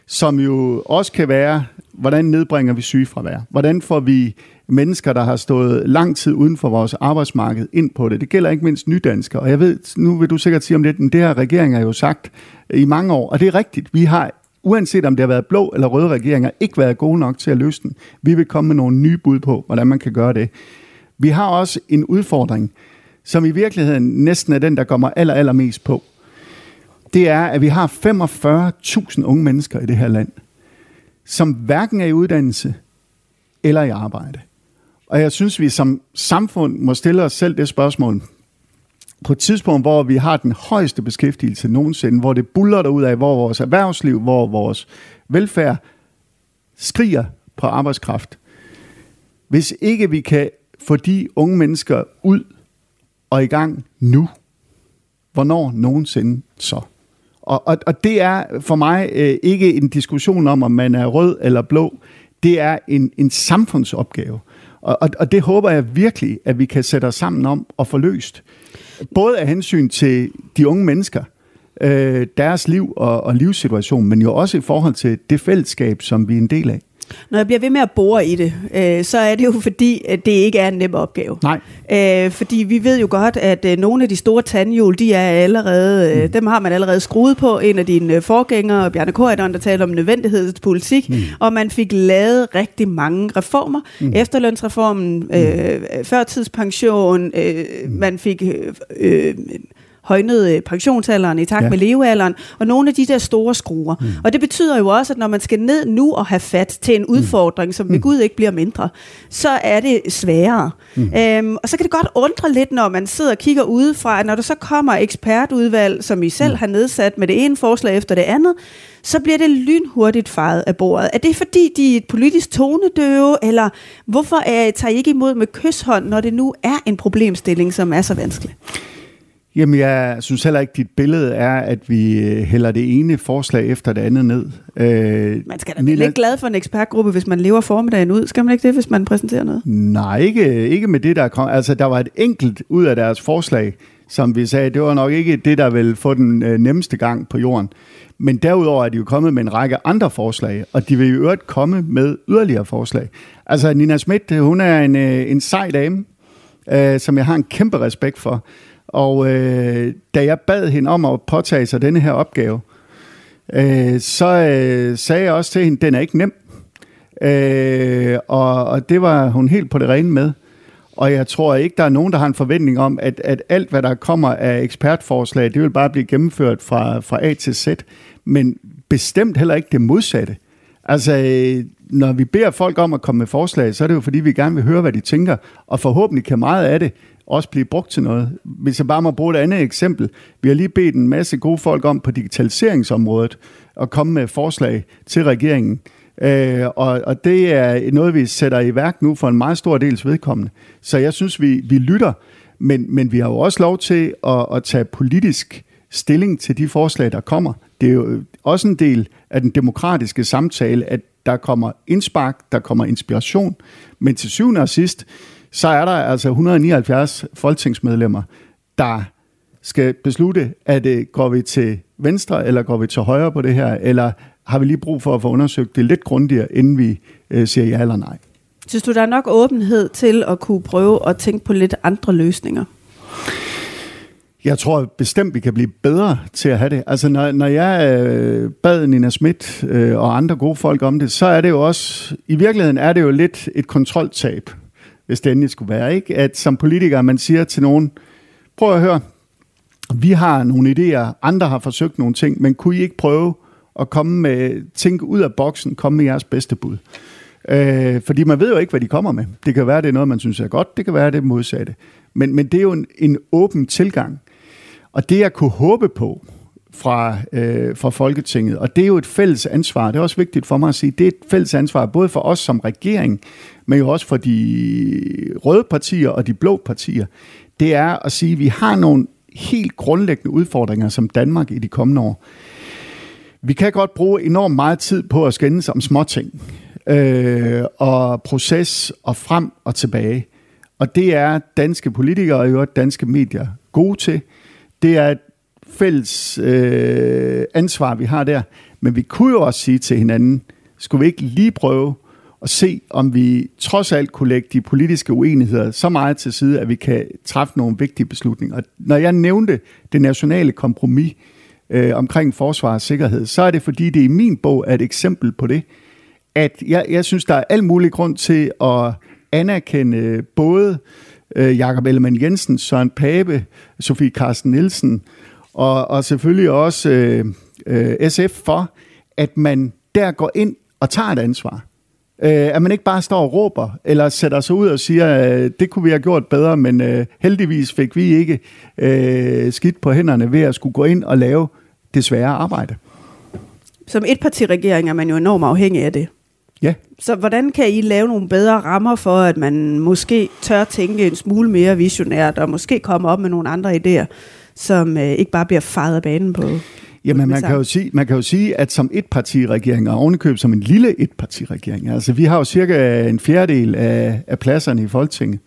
som jo også kan være, hvordan nedbringer vi sygefravær? Hvordan får vi mennesker, der har stået lang tid uden for vores arbejdsmarked, ind på det? Det gælder ikke mindst nydanskere. Og jeg ved, nu vil du sikkert sige om lidt, men det har regeringen jo sagt i mange år, og det er rigtigt. Vi har uanset om det har været blå eller røde regeringer, ikke været gode nok til at løse den. Vi vil komme med nogle nye bud på, hvordan man kan gøre det. Vi har også en udfordring, som i virkeligheden næsten er den, der kommer aller, allermest på det er, at vi har 45.000 unge mennesker i det her land, som hverken er i uddannelse eller i arbejde. Og jeg synes, vi som samfund må stille os selv det spørgsmål, på et tidspunkt, hvor vi har den højeste beskæftigelse nogensinde, hvor det buller ud af, hvor vores erhvervsliv, hvor vores velfærd skriger på arbejdskraft. Hvis ikke vi kan få de unge mennesker ud og i gang nu, hvornår nogensinde så? Og, og, og det er for mig øh, ikke en diskussion om, om man er rød eller blå. Det er en, en samfundsopgave. Og, og, og det håber jeg virkelig, at vi kan sætte os sammen om og få løst. Både af hensyn til de unge mennesker, øh, deres liv og, og livssituation, men jo også i forhold til det fællesskab, som vi er en del af. Når jeg bliver ved med at bore i det, øh, så er det jo fordi, at det ikke er en nem opgave. Nej. Øh, fordi vi ved jo godt, at øh, nogle af de store tandhjul, de er allerede, øh, mm. dem har man allerede skruet på. En af dine øh, forgængere, Bjarne Korydon, der talte om nødvendighedspolitik, mm. og man fik lavet rigtig mange reformer. Mm. Efterlønsreformen, mm. øh, førtidspension, øh, mm. man fik... Øh, øh, højnede pensionsalderen i takt ja. med levealderen, og nogle af de der store skruer. Mm. Og det betyder jo også, at når man skal ned nu og have fat til en mm. udfordring, som ved mm. Gud ikke bliver mindre, så er det sværere. Mm. Øhm, og så kan det godt undre lidt, når man sidder og kigger udefra, at når der så kommer ekspertudvalg, som I selv mm. har nedsat med det ene forslag efter det andet, så bliver det lynhurtigt faret af bordet. Er det fordi, de er et politisk tonedøve, eller hvorfor er, tager I ikke imod med kysshånd, når det nu er en problemstilling, som er så vanskelig? Jamen, jeg synes heller ikke, dit billede er, at vi øh, hælder det ene forslag efter det andet ned. Øh, man skal da vel ikke glad for en ekspertgruppe, hvis man lever formiddagen ud. Skal man ikke det, hvis man præsenterer noget? Nej, ikke, ikke med det, der kom. Altså, der var et enkelt ud af deres forslag, som vi sagde, det var nok ikke det, der vil få den øh, nemmeste gang på jorden. Men derudover er de jo kommet med en række andre forslag, og de vil jo øvrigt komme med yderligere forslag. Altså, Nina Schmidt, hun er en, øh, en sej dame, øh, som jeg har en kæmpe respekt for. Og øh, da jeg bad hende om at påtage sig denne her opgave, øh, så øh, sagde jeg også til hende, den er ikke nem. Øh, og, og det var hun helt på det rene med. Og jeg tror ikke, der er nogen, der har en forventning om, at, at alt, hvad der kommer af ekspertforslag, det vil bare blive gennemført fra, fra A til Z. Men bestemt heller ikke det modsatte. Altså, øh, når vi beder folk om at komme med forslag, så er det jo fordi, vi gerne vil høre, hvad de tænker. Og forhåbentlig kan meget af det også blive brugt til noget. Hvis jeg bare må bruge et andet eksempel. Vi har lige bedt en masse gode folk om på digitaliseringsområdet at komme med forslag til regeringen, Øh, og, og det er noget, vi sætter i værk nu for en meget stor dels vedkommende. Så jeg synes, vi, vi lytter, men, men vi har jo også lov til at, at tage politisk stilling til de forslag, der kommer. Det er jo også en del af den demokratiske samtale, at der kommer indspark, der kommer inspiration, men til syvende og sidst, så er der altså 179 folketingsmedlemmer, der skal beslutte, at det går vi til venstre, eller går vi til højre på det her, eller har vi lige brug for at få undersøgt det lidt grundigere, inden vi øh, siger ja eller nej. Synes du, der er nok åbenhed til at kunne prøve at tænke på lidt andre løsninger? Jeg tror bestemt, vi kan blive bedre til at have det. Altså, når, når jeg øh, bad Nina Schmidt øh, og andre gode folk om det, så er det jo også, i virkeligheden er det jo lidt et kontroltab, hvis det endelig skulle være, ikke? At som politiker, man siger til nogen, prøv at høre, vi har nogle idéer, andre har forsøgt nogle ting, men kunne I ikke prøve at komme med, tænke ud af boksen, komme med jeres bedste bud? Øh, fordi man ved jo ikke, hvad de kommer med. Det kan være, det er noget, man synes er godt, det kan være, det er modsatte. Men, men det er jo en, en åben tilgang. Og det jeg kunne håbe på fra, øh, fra Folketinget, og det er jo et fælles ansvar, det er også vigtigt for mig at sige, det er et fælles ansvar, både for os som regering, men jo også for de røde partier og de blå partier, det er at sige, at vi har nogle helt grundlæggende udfordringer som Danmark i de kommende år. Vi kan godt bruge enormt meget tid på at skændes om småting, øh, og proces og frem og tilbage. Og det er danske politikere og øvrigt danske medier gode til. Det er et fælles øh, ansvar, vi har der. Men vi kunne jo også sige til hinanden, skulle vi ikke lige prøve at se, om vi trods alt kunne lægge de politiske uenigheder så meget til side, at vi kan træffe nogle vigtige beslutninger. Og når jeg nævnte det nationale kompromis øh, omkring forsvar og sikkerhed, så er det fordi, det i min bog er et eksempel på det, at jeg, jeg synes, der er al mulig grund til at anerkende både øh, Jakob Ellemann Jensen, Søren Pape, Sofie Carsten Nielsen og, og selvfølgelig også øh, øh, SF for, at man der går ind og tager et ansvar. Øh, at man ikke bare står og råber, eller sætter sig ud og siger, øh, det kunne vi have gjort bedre, men øh, heldigvis fik vi ikke øh, skidt på hænderne ved at skulle gå ind og lave det svære arbejde. Som etpartiregering er man jo enormt afhængig af det. Ja. Så hvordan kan I lave nogle bedre rammer for, at man måske tør tænke en smule mere visionært, og måske komme op med nogle andre idéer, som øh, ikke bare bliver faret af banen på? Jamen, man kan, jo sige, man kan jo sige, at som etpartiregering, og ovenikøb som en lille etpartiregering, altså vi har jo cirka en fjerdedel af, af pladserne i Folketinget,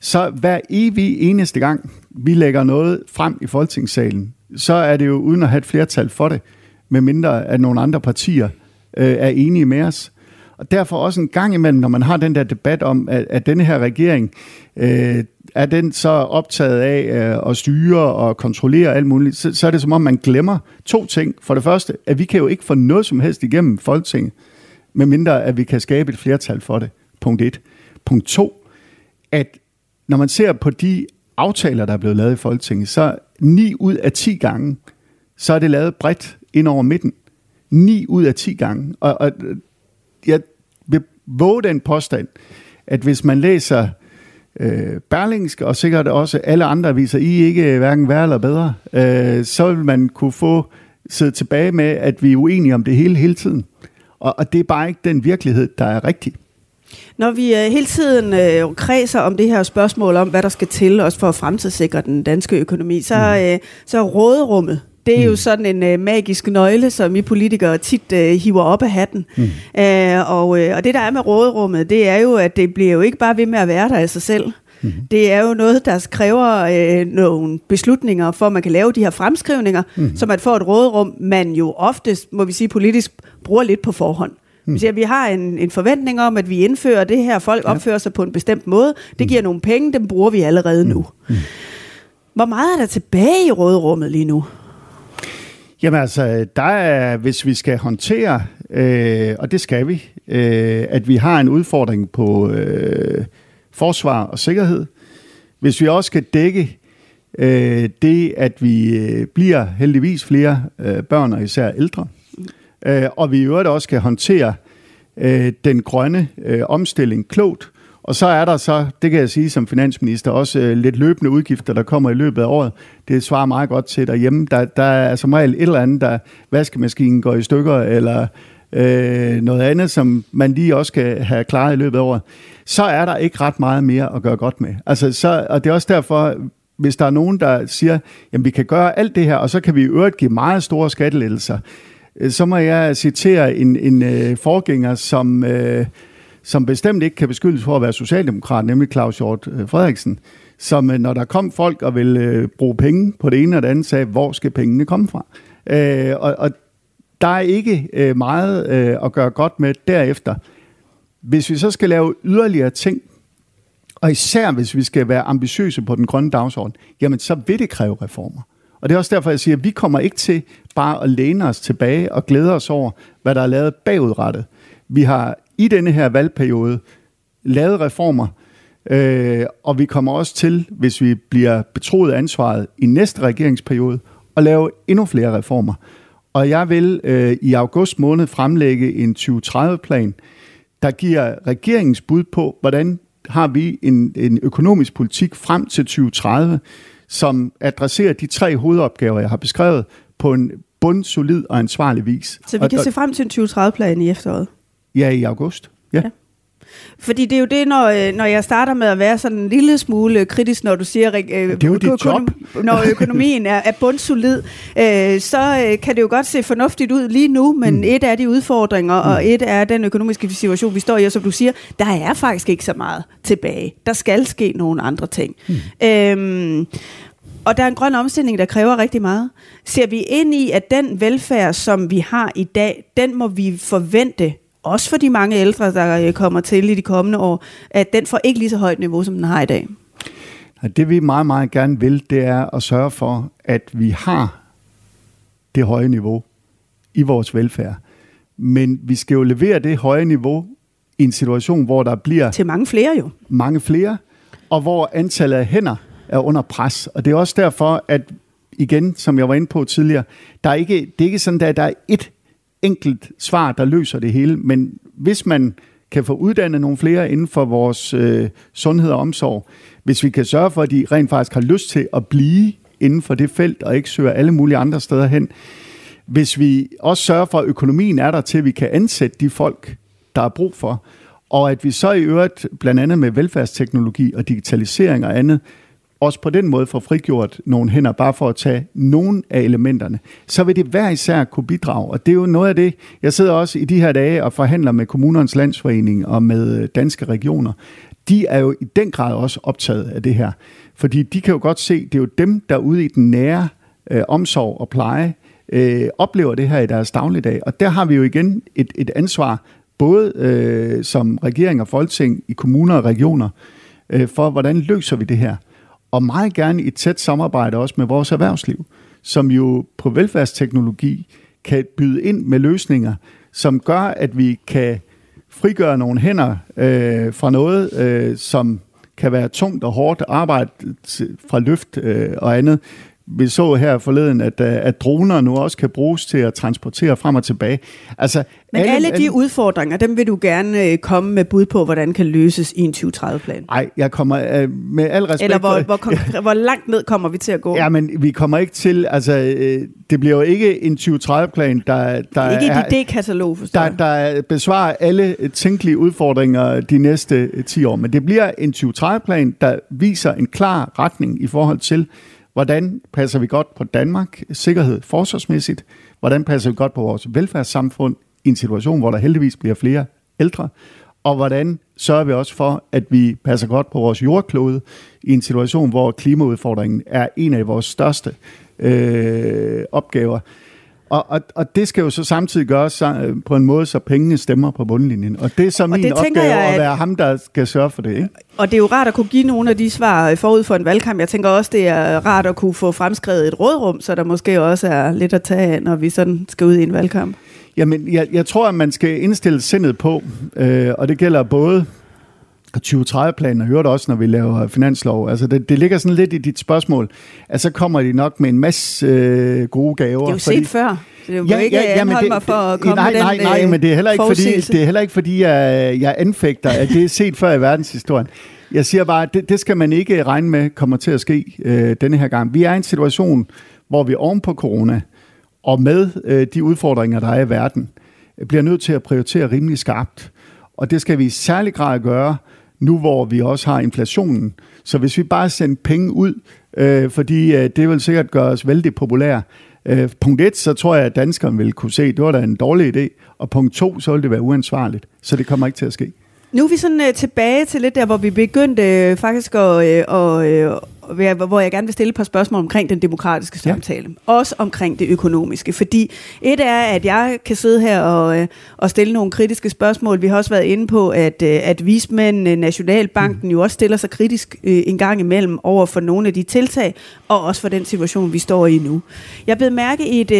så hver evig eneste gang, vi lægger noget frem i Folketingssalen, så er det jo uden at have et flertal for det, medmindre at nogle andre partier øh, er enige med os. Og derfor også en gang imellem, når man har den der debat om, at, at denne her regering, øh, er den så optaget af øh, at styre og kontrollere alt muligt, så, så er det som om, man glemmer to ting. For det første, at vi kan jo ikke få noget som helst igennem Folketinget, medmindre at vi kan skabe et flertal for det. Punkt et. Punkt to, at når man ser på de aftaler, der er blevet lavet i Folketinget, så 9 ud af 10 gange, så er det lavet bredt ind over midten. 9 ud af 10 gange. Og, og jeg vil våge den påstand, at hvis man læser øh, Berlingske, og sikkert også alle andre viser, I ikke hverken værre eller bedre, øh, så vil man kunne få sidde tilbage med, at vi er uenige om det hele hele tiden. Og, og det er bare ikke den virkelighed, der er rigtig. Når vi øh, hele tiden øh, kredser om det her spørgsmål om, hvad der skal til også for at fremtidssikre den danske økonomi, så, mm. øh, så er råderummet det er jo mm. sådan en øh, magisk nøgle, som vi politikere tit øh, hiver op af hatten. Mm. Øh, og, øh, og det der er med råderummet, det er jo, at det bliver jo ikke bare ved med at være der af sig selv. Mm. Det er jo noget, der kræver øh, nogle beslutninger, for at man kan lave de her fremskrivninger, mm. som at få et råderum, man jo oftest, må vi sige politisk, bruger lidt på forhånd. Mm. Vi, siger, vi har en, en forventning om, at vi indfører det her, folk ja. opfører sig på en bestemt måde, det mm. giver nogle penge, dem bruger vi allerede mm. nu. Mm. Hvor meget er der tilbage i råderummet lige nu? Jamen altså, der er, hvis vi skal håndtere, øh, og det skal vi, øh, at vi har en udfordring på øh, forsvar og sikkerhed. Hvis vi også skal dække øh, det, at vi øh, bliver heldigvis flere øh, børn og især ældre, øh, og vi i øvrigt også skal håndtere øh, den grønne øh, omstilling klogt, og så er der så, det kan jeg sige som finansminister, også øh, lidt løbende udgifter, der kommer i løbet af året. Det svarer meget godt til derhjemme. Der, der er som regel et eller andet, der vaskemaskinen går i stykker, eller øh, noget andet, som man lige også skal have klaret i løbet af året, så er der ikke ret meget mere at gøre godt med. Altså, så, og det er også derfor, hvis der er nogen, der siger, at vi kan gøre alt det her, og så kan vi i øvrigt give meget store skattelettelser, øh, så må jeg citere en, en øh, forgænger, som, øh, som bestemt ikke kan beskyldes for at være socialdemokrat, nemlig Claus Hjort øh, Frederiksen, som øh, når der kom folk og ville øh, bruge penge på det ene og det andet, sagde, hvor skal pengene komme fra? Øh, og, og der er ikke øh, meget øh, at gøre godt med derefter. Hvis vi så skal lave yderligere ting, og især hvis vi skal være ambitiøse på den grønne dagsorden, jamen så vil det kræve reformer. Og det er også derfor, jeg siger, at vi kommer ikke til bare at læne os tilbage og glæde os over, hvad der er lavet bagudrettet. Vi har i denne her valgperiode lavet reformer, øh, og vi kommer også til, hvis vi bliver betroet ansvaret i næste regeringsperiode, at lave endnu flere reformer. Og jeg vil øh, i august måned fremlægge en 2030-plan, der giver regeringens bud på, hvordan har vi en, en økonomisk politik frem til 2030, som adresserer de tre hovedopgaver, jeg har beskrevet, på en bundsolid og ansvarlig vis. Så vi kan og, se frem til en 2030-plan i efteråret? Ja, i august. Ja. ja. Fordi det er jo det, når, øh, når jeg starter med at være sådan en lille smule kritisk, når du siger, øh, det er jo dit job. når [laughs] økonomien er, er bundsolid, øh, så øh, kan det jo godt se fornuftigt ud lige nu, men mm. et er de udfordringer, mm. og et er den økonomiske situation, vi står i, og som du siger, der er faktisk ikke så meget tilbage. Der skal ske nogle andre ting. Mm. Øhm, og der er en grøn omstilling, der kræver rigtig meget. Ser vi ind i, at den velfærd, som vi har i dag, den må vi forvente også for de mange ældre, der øh, kommer til i de kommende år, at den får ikke lige så højt niveau, som den har i dag? Det vi meget, meget gerne vil, det er at sørge for, at vi har det høje niveau i vores velfærd. Men vi skal jo levere det høje niveau i en situation, hvor der bliver... Til mange flere jo. Mange flere, og hvor antallet af hænder er under pres. Og det er også derfor, at igen, som jeg var inde på tidligere, der er ikke, det er ikke sådan, at der er et enkelt svar, der løser det hele, men hvis man kan få uddannet nogle flere inden for vores øh, sundhed og omsorg, hvis vi kan sørge for, at de rent faktisk har lyst til at blive inden for det felt, og ikke søger alle mulige andre steder hen, hvis vi også sørger for, at økonomien er der til, at vi kan ansætte de folk, der er brug for, og at vi så i øvrigt, blandt andet med velfærdsteknologi og digitalisering og andet, også på den måde får frigjort nogle hænder, bare for at tage nogle af elementerne, så vil det hver især kunne bidrage. Og det er jo noget af det, jeg sidder også i de her dage og forhandler med kommunernes landsforening og med danske regioner. De er jo i den grad også optaget af det her. Fordi de kan jo godt se, det er jo dem, der ude i den nære øh, omsorg og pleje, øh, oplever det her i deres dagligdag. Og der har vi jo igen et, et ansvar, både øh, som regering og folketing i kommuner og regioner, øh, for hvordan løser vi det her og meget gerne i tæt samarbejde også med vores erhvervsliv, som jo på velfærdsteknologi kan byde ind med løsninger, som gør, at vi kan frigøre nogle hænder øh, fra noget, øh, som kan være tungt og hårdt arbejde fra løft øh, og andet, vi så her forleden, at, øh, at droner nu også kan bruges til at transportere frem og tilbage. Altså, Men alle, alle de udfordringer, dem vil du gerne øh, komme med bud på, hvordan kan løses i en 2030-plan? Nej, jeg kommer uh, med al respekt... Eller hvor, hvor, ja. [laughs] hvor langt ned kommer vi til at gå? Ja, men vi kommer ikke til... Altså, det bliver jo ikke en 2030-plan, der, der ikke er... Ikke et idékatalog, forstår der, der besvarer alle tænkelige udfordringer de næste 10 år. Men det bliver en 2030-plan, der viser en klar retning i forhold til, Hvordan passer vi godt på Danmark, sikkerhed forsvarsmæssigt? Hvordan passer vi godt på vores velfærdssamfund i en situation, hvor der heldigvis bliver flere ældre? Og hvordan sørger vi også for, at vi passer godt på vores jordklode i en situation, hvor klimaudfordringen er en af vores største øh, opgaver? Og, og, og det skal jo så samtidig gøres øh, på en måde, så pengene stemmer på bundlinjen. Og det er så min det opgave jeg, at være ham, der skal sørge for det. Ikke? Og det er jo rart at kunne give nogle af de svar forud for en valgkamp. Jeg tænker også, det er rart at kunne få fremskrevet et rådrum, så der måske også er lidt at tage af, når vi sådan skal ud i en valgkamp. Jamen, jeg, jeg tror, at man skal indstille sindet på, øh, og det gælder både 2030-planen, og hørt også, når vi laver finanslov. Altså, det, det ligger sådan lidt i dit spørgsmål, at så kommer de nok med en masse øh, gode gaver. Det er jo fordi, set før. Det er jo ja, ikke ja, ja, det, mig for at komme nej, nej, den nej, øh, men det er heller ikke fordi, det er heller ikke fordi jeg, jeg anfægter, at det er set før i verdenshistorien. Jeg siger bare, at det, det skal man ikke regne med kommer til at ske øh, denne her gang. Vi er i en situation, hvor vi oven på corona, og med øh, de udfordringer, der er i verden, bliver nødt til at prioritere rimelig skarpt. Og det skal vi i særlig grad gøre, nu hvor vi også har inflationen. Så hvis vi bare sender penge ud, øh, fordi øh, det vil sikkert gøre os vældig populære, øh, punkt et, så tror jeg, at danskerne vil kunne se, at det var da en dårlig idé, og punkt to, så vil det være uansvarligt. Så det kommer ikke til at ske. Nu er vi sådan øh, tilbage til lidt der, hvor vi begyndte øh, faktisk at, øh, og, øh, hvor jeg gerne vil stille et par spørgsmål omkring den demokratiske samtale. Ja. Også omkring det økonomiske. Fordi et er, at jeg kan sidde her og, uh, og stille nogle kritiske spørgsmål. Vi har også været inde på, at, uh, at vismændene, Nationalbanken mm. jo også stiller sig kritisk uh, en gang imellem over for nogle af de tiltag, og også for den situation, vi står i nu. Jeg blev mærke i et,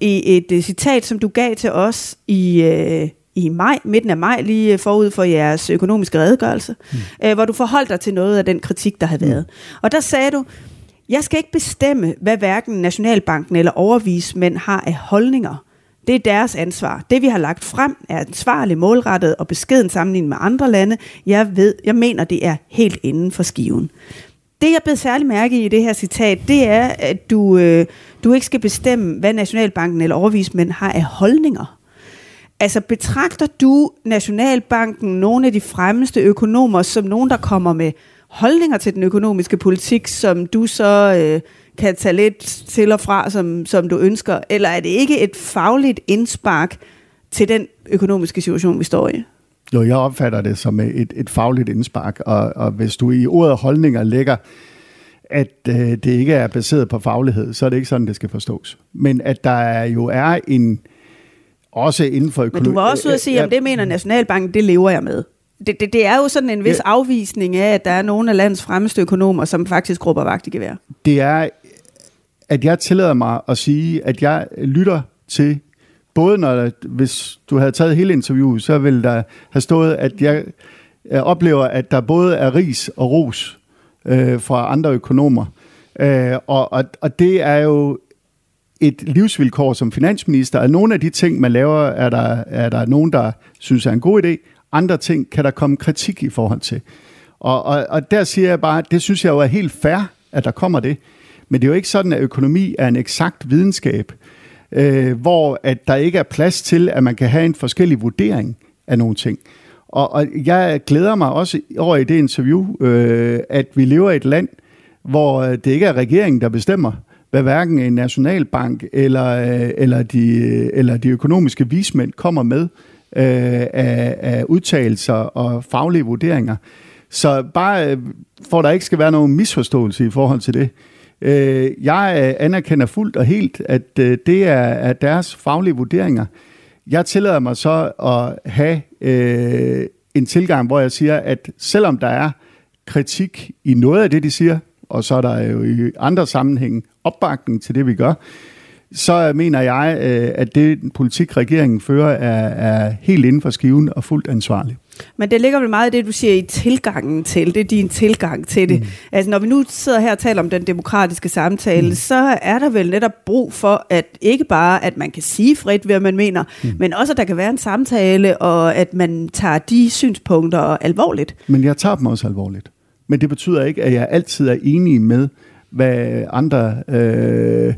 i et citat, som du gav til os i... i maj, midten af maj, lige forud for jeres økonomiske redegørelse, mm. øh, hvor du forholdt dig til noget af den kritik, der har mm. været. Og der sagde du, jeg skal ikke bestemme, hvad hverken Nationalbanken eller overvismænd har af holdninger. Det er deres ansvar. Det, vi har lagt frem, er ansvarligt, målrettet og beskeden sammenlignet med andre lande. Jeg, ved, jeg mener, det er helt inden for skiven. Det, jeg blev særlig mærke i det her citat, det er, at du, øh, du ikke skal bestemme, hvad Nationalbanken eller overvismænd har af holdninger. Altså betragter du Nationalbanken, nogle af de fremmeste økonomer, som nogen, der kommer med holdninger til den økonomiske politik, som du så øh, kan tage lidt til og fra, som, som du ønsker? Eller er det ikke et fagligt indspark til den økonomiske situation, vi står i? Jo, jeg opfatter det som et, et fagligt indspark, og, og hvis du i ordet holdninger lægger, at øh, det ikke er baseret på faglighed, så er det ikke sådan, det skal forstås. Men at der jo er en også inden for økonomi. Men du var også ude at sige, at det mener Nationalbanken, det lever jeg med. Det, det, det er jo sådan en vis ja. afvisning af, at der er nogle af landets fremmeste økonomer, som faktisk råber vagt i gevær. Det er, at jeg tillader mig at sige, at jeg lytter til, både når, hvis du havde taget hele interviewet, så ville der have stået, at jeg, jeg oplever, at der både er ris og ros øh, fra andre økonomer. Øh, og, og, og det er jo et livsvilkår som finansminister, at nogle af de ting, man laver, er der, er der nogen, der synes er en god idé. Andre ting kan der komme kritik i forhold til. Og, og, og der siger jeg bare, det synes jeg jo er helt fair, at der kommer det. Men det er jo ikke sådan, at økonomi er en eksakt videnskab, øh, hvor at der ikke er plads til, at man kan have en forskellig vurdering af nogle ting. Og, og jeg glæder mig også over i det interview, øh, at vi lever i et land, hvor øh, det ikke er regeringen, der bestemmer, hvad hverken en nationalbank eller, øh, eller, de, øh, eller de økonomiske vismænd kommer med øh, af, af udtalelser og faglige vurderinger. Så bare øh, for der ikke skal være nogen misforståelse i forhold til det. Øh, jeg øh, anerkender fuldt og helt, at øh, det er, er deres faglige vurderinger. Jeg tillader mig så at have øh, en tilgang, hvor jeg siger, at selvom der er kritik i noget af det, de siger, og så er der jo i andre sammenhænge opbakning til det, vi gør, så mener jeg, øh, at det politik, regeringen fører, er, er helt inden for skiven og fuldt ansvarlig. Men det ligger vel meget i det, du siger i tilgangen til det, er din tilgang til det. Mm. Altså når vi nu sidder her og taler om den demokratiske samtale, mm. så er der vel netop brug for, at ikke bare, at man kan sige frit, hvad man mener, mm. men også, at der kan være en samtale, og at man tager de synspunkter alvorligt. Men jeg tager dem også alvorligt. Men det betyder ikke, at jeg altid er enig med, hvad andre øh,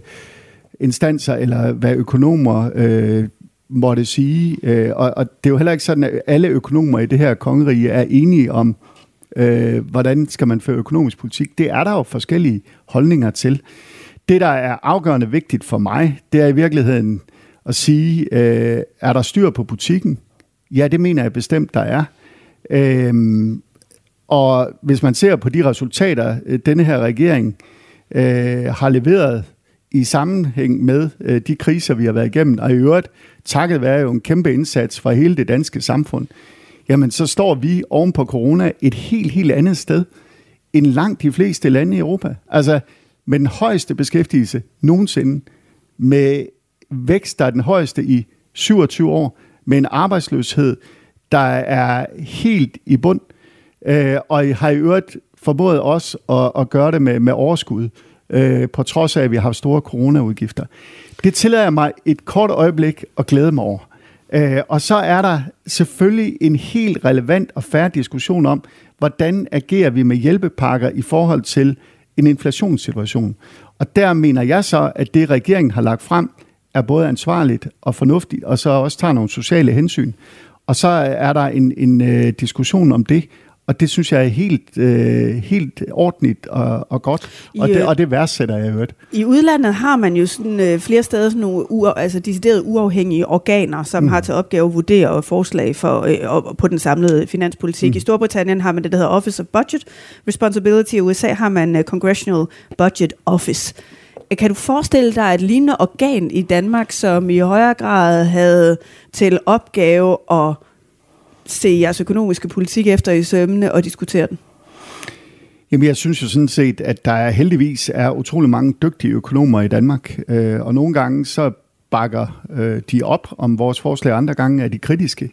instanser eller hvad økonomer øh, måtte sige. Øh, og, og det er jo heller ikke sådan, at alle økonomer i det her kongerige er enige om, øh, hvordan skal man føre økonomisk politik. Det er der jo forskellige holdninger til. Det, der er afgørende vigtigt for mig, det er i virkeligheden at sige, øh, er der styr på butikken? Ja, det mener jeg bestemt, der er. Øh, og hvis man ser på de resultater, øh, denne her regering øh, har leveret i sammenhæng med øh, de kriser, vi har været igennem, og i øvrigt takket være jo en kæmpe indsats fra hele det danske samfund, jamen så står vi oven på corona et helt, helt andet sted end langt de fleste lande i Europa. Altså med den højeste beskæftigelse nogensinde, med vækst, der er den højeste i 27 år, med en arbejdsløshed, der er helt i bund, øh, og har i øvrigt formået også at, at gøre det med, med overskud, øh, på trods af, at vi har haft store coronaudgifter. Det tillader mig et kort øjeblik at glæde mig over. Øh, og så er der selvfølgelig en helt relevant og færre diskussion om, hvordan agerer vi med hjælpepakker i forhold til en inflationssituation. Og der mener jeg så, at det regeringen har lagt frem, er både ansvarligt og fornuftigt, og så også tager nogle sociale hensyn. Og så er der en, en øh, diskussion om det, og det synes jeg er helt, øh, helt ordentligt og, og godt, og, I, det, og det værdsætter jeg hørt. I udlandet har man jo sådan, øh, flere steder sådan nogle u, altså deciderede uafhængige organer, som mm. har til opgave at vurdere forslag for, øh, på den samlede finanspolitik. Mm. I Storbritannien har man det, der hedder Office of Budget Responsibility, i USA har man uh, Congressional Budget Office. Kan du forestille dig et lignende organ i Danmark, som i højere grad havde til opgave at se jeres økonomiske politik efter i sømmene og diskutere den? Jamen, jeg synes jo sådan set, at der er heldigvis er utrolig mange dygtige økonomer i Danmark, øh, og nogle gange så bakker øh, de op om vores forslag, andre gange er de kritiske.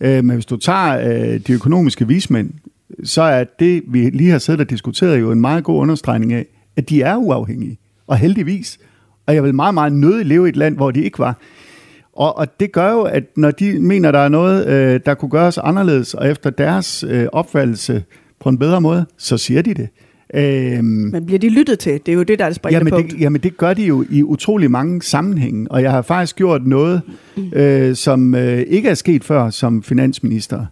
Øh, men hvis du tager øh, de økonomiske vismænd, så er det, vi lige har siddet og diskuteret, jo en meget god understregning af, at de er uafhængige, og heldigvis. Og jeg vil meget, meget nødig leve i et land, hvor de ikke var. Og, og det gør jo, at når de mener, der er noget, øh, der kunne gøres anderledes, og efter deres øh, opfattelse på en bedre måde, så siger de det. Øhm, Men bliver de lyttet til? Det er jo det, der er det springende jamen punkt. Det, jamen det gør de jo i utrolig mange sammenhænge, og jeg har faktisk gjort noget, øh, som øh, ikke er sket før som finansminister.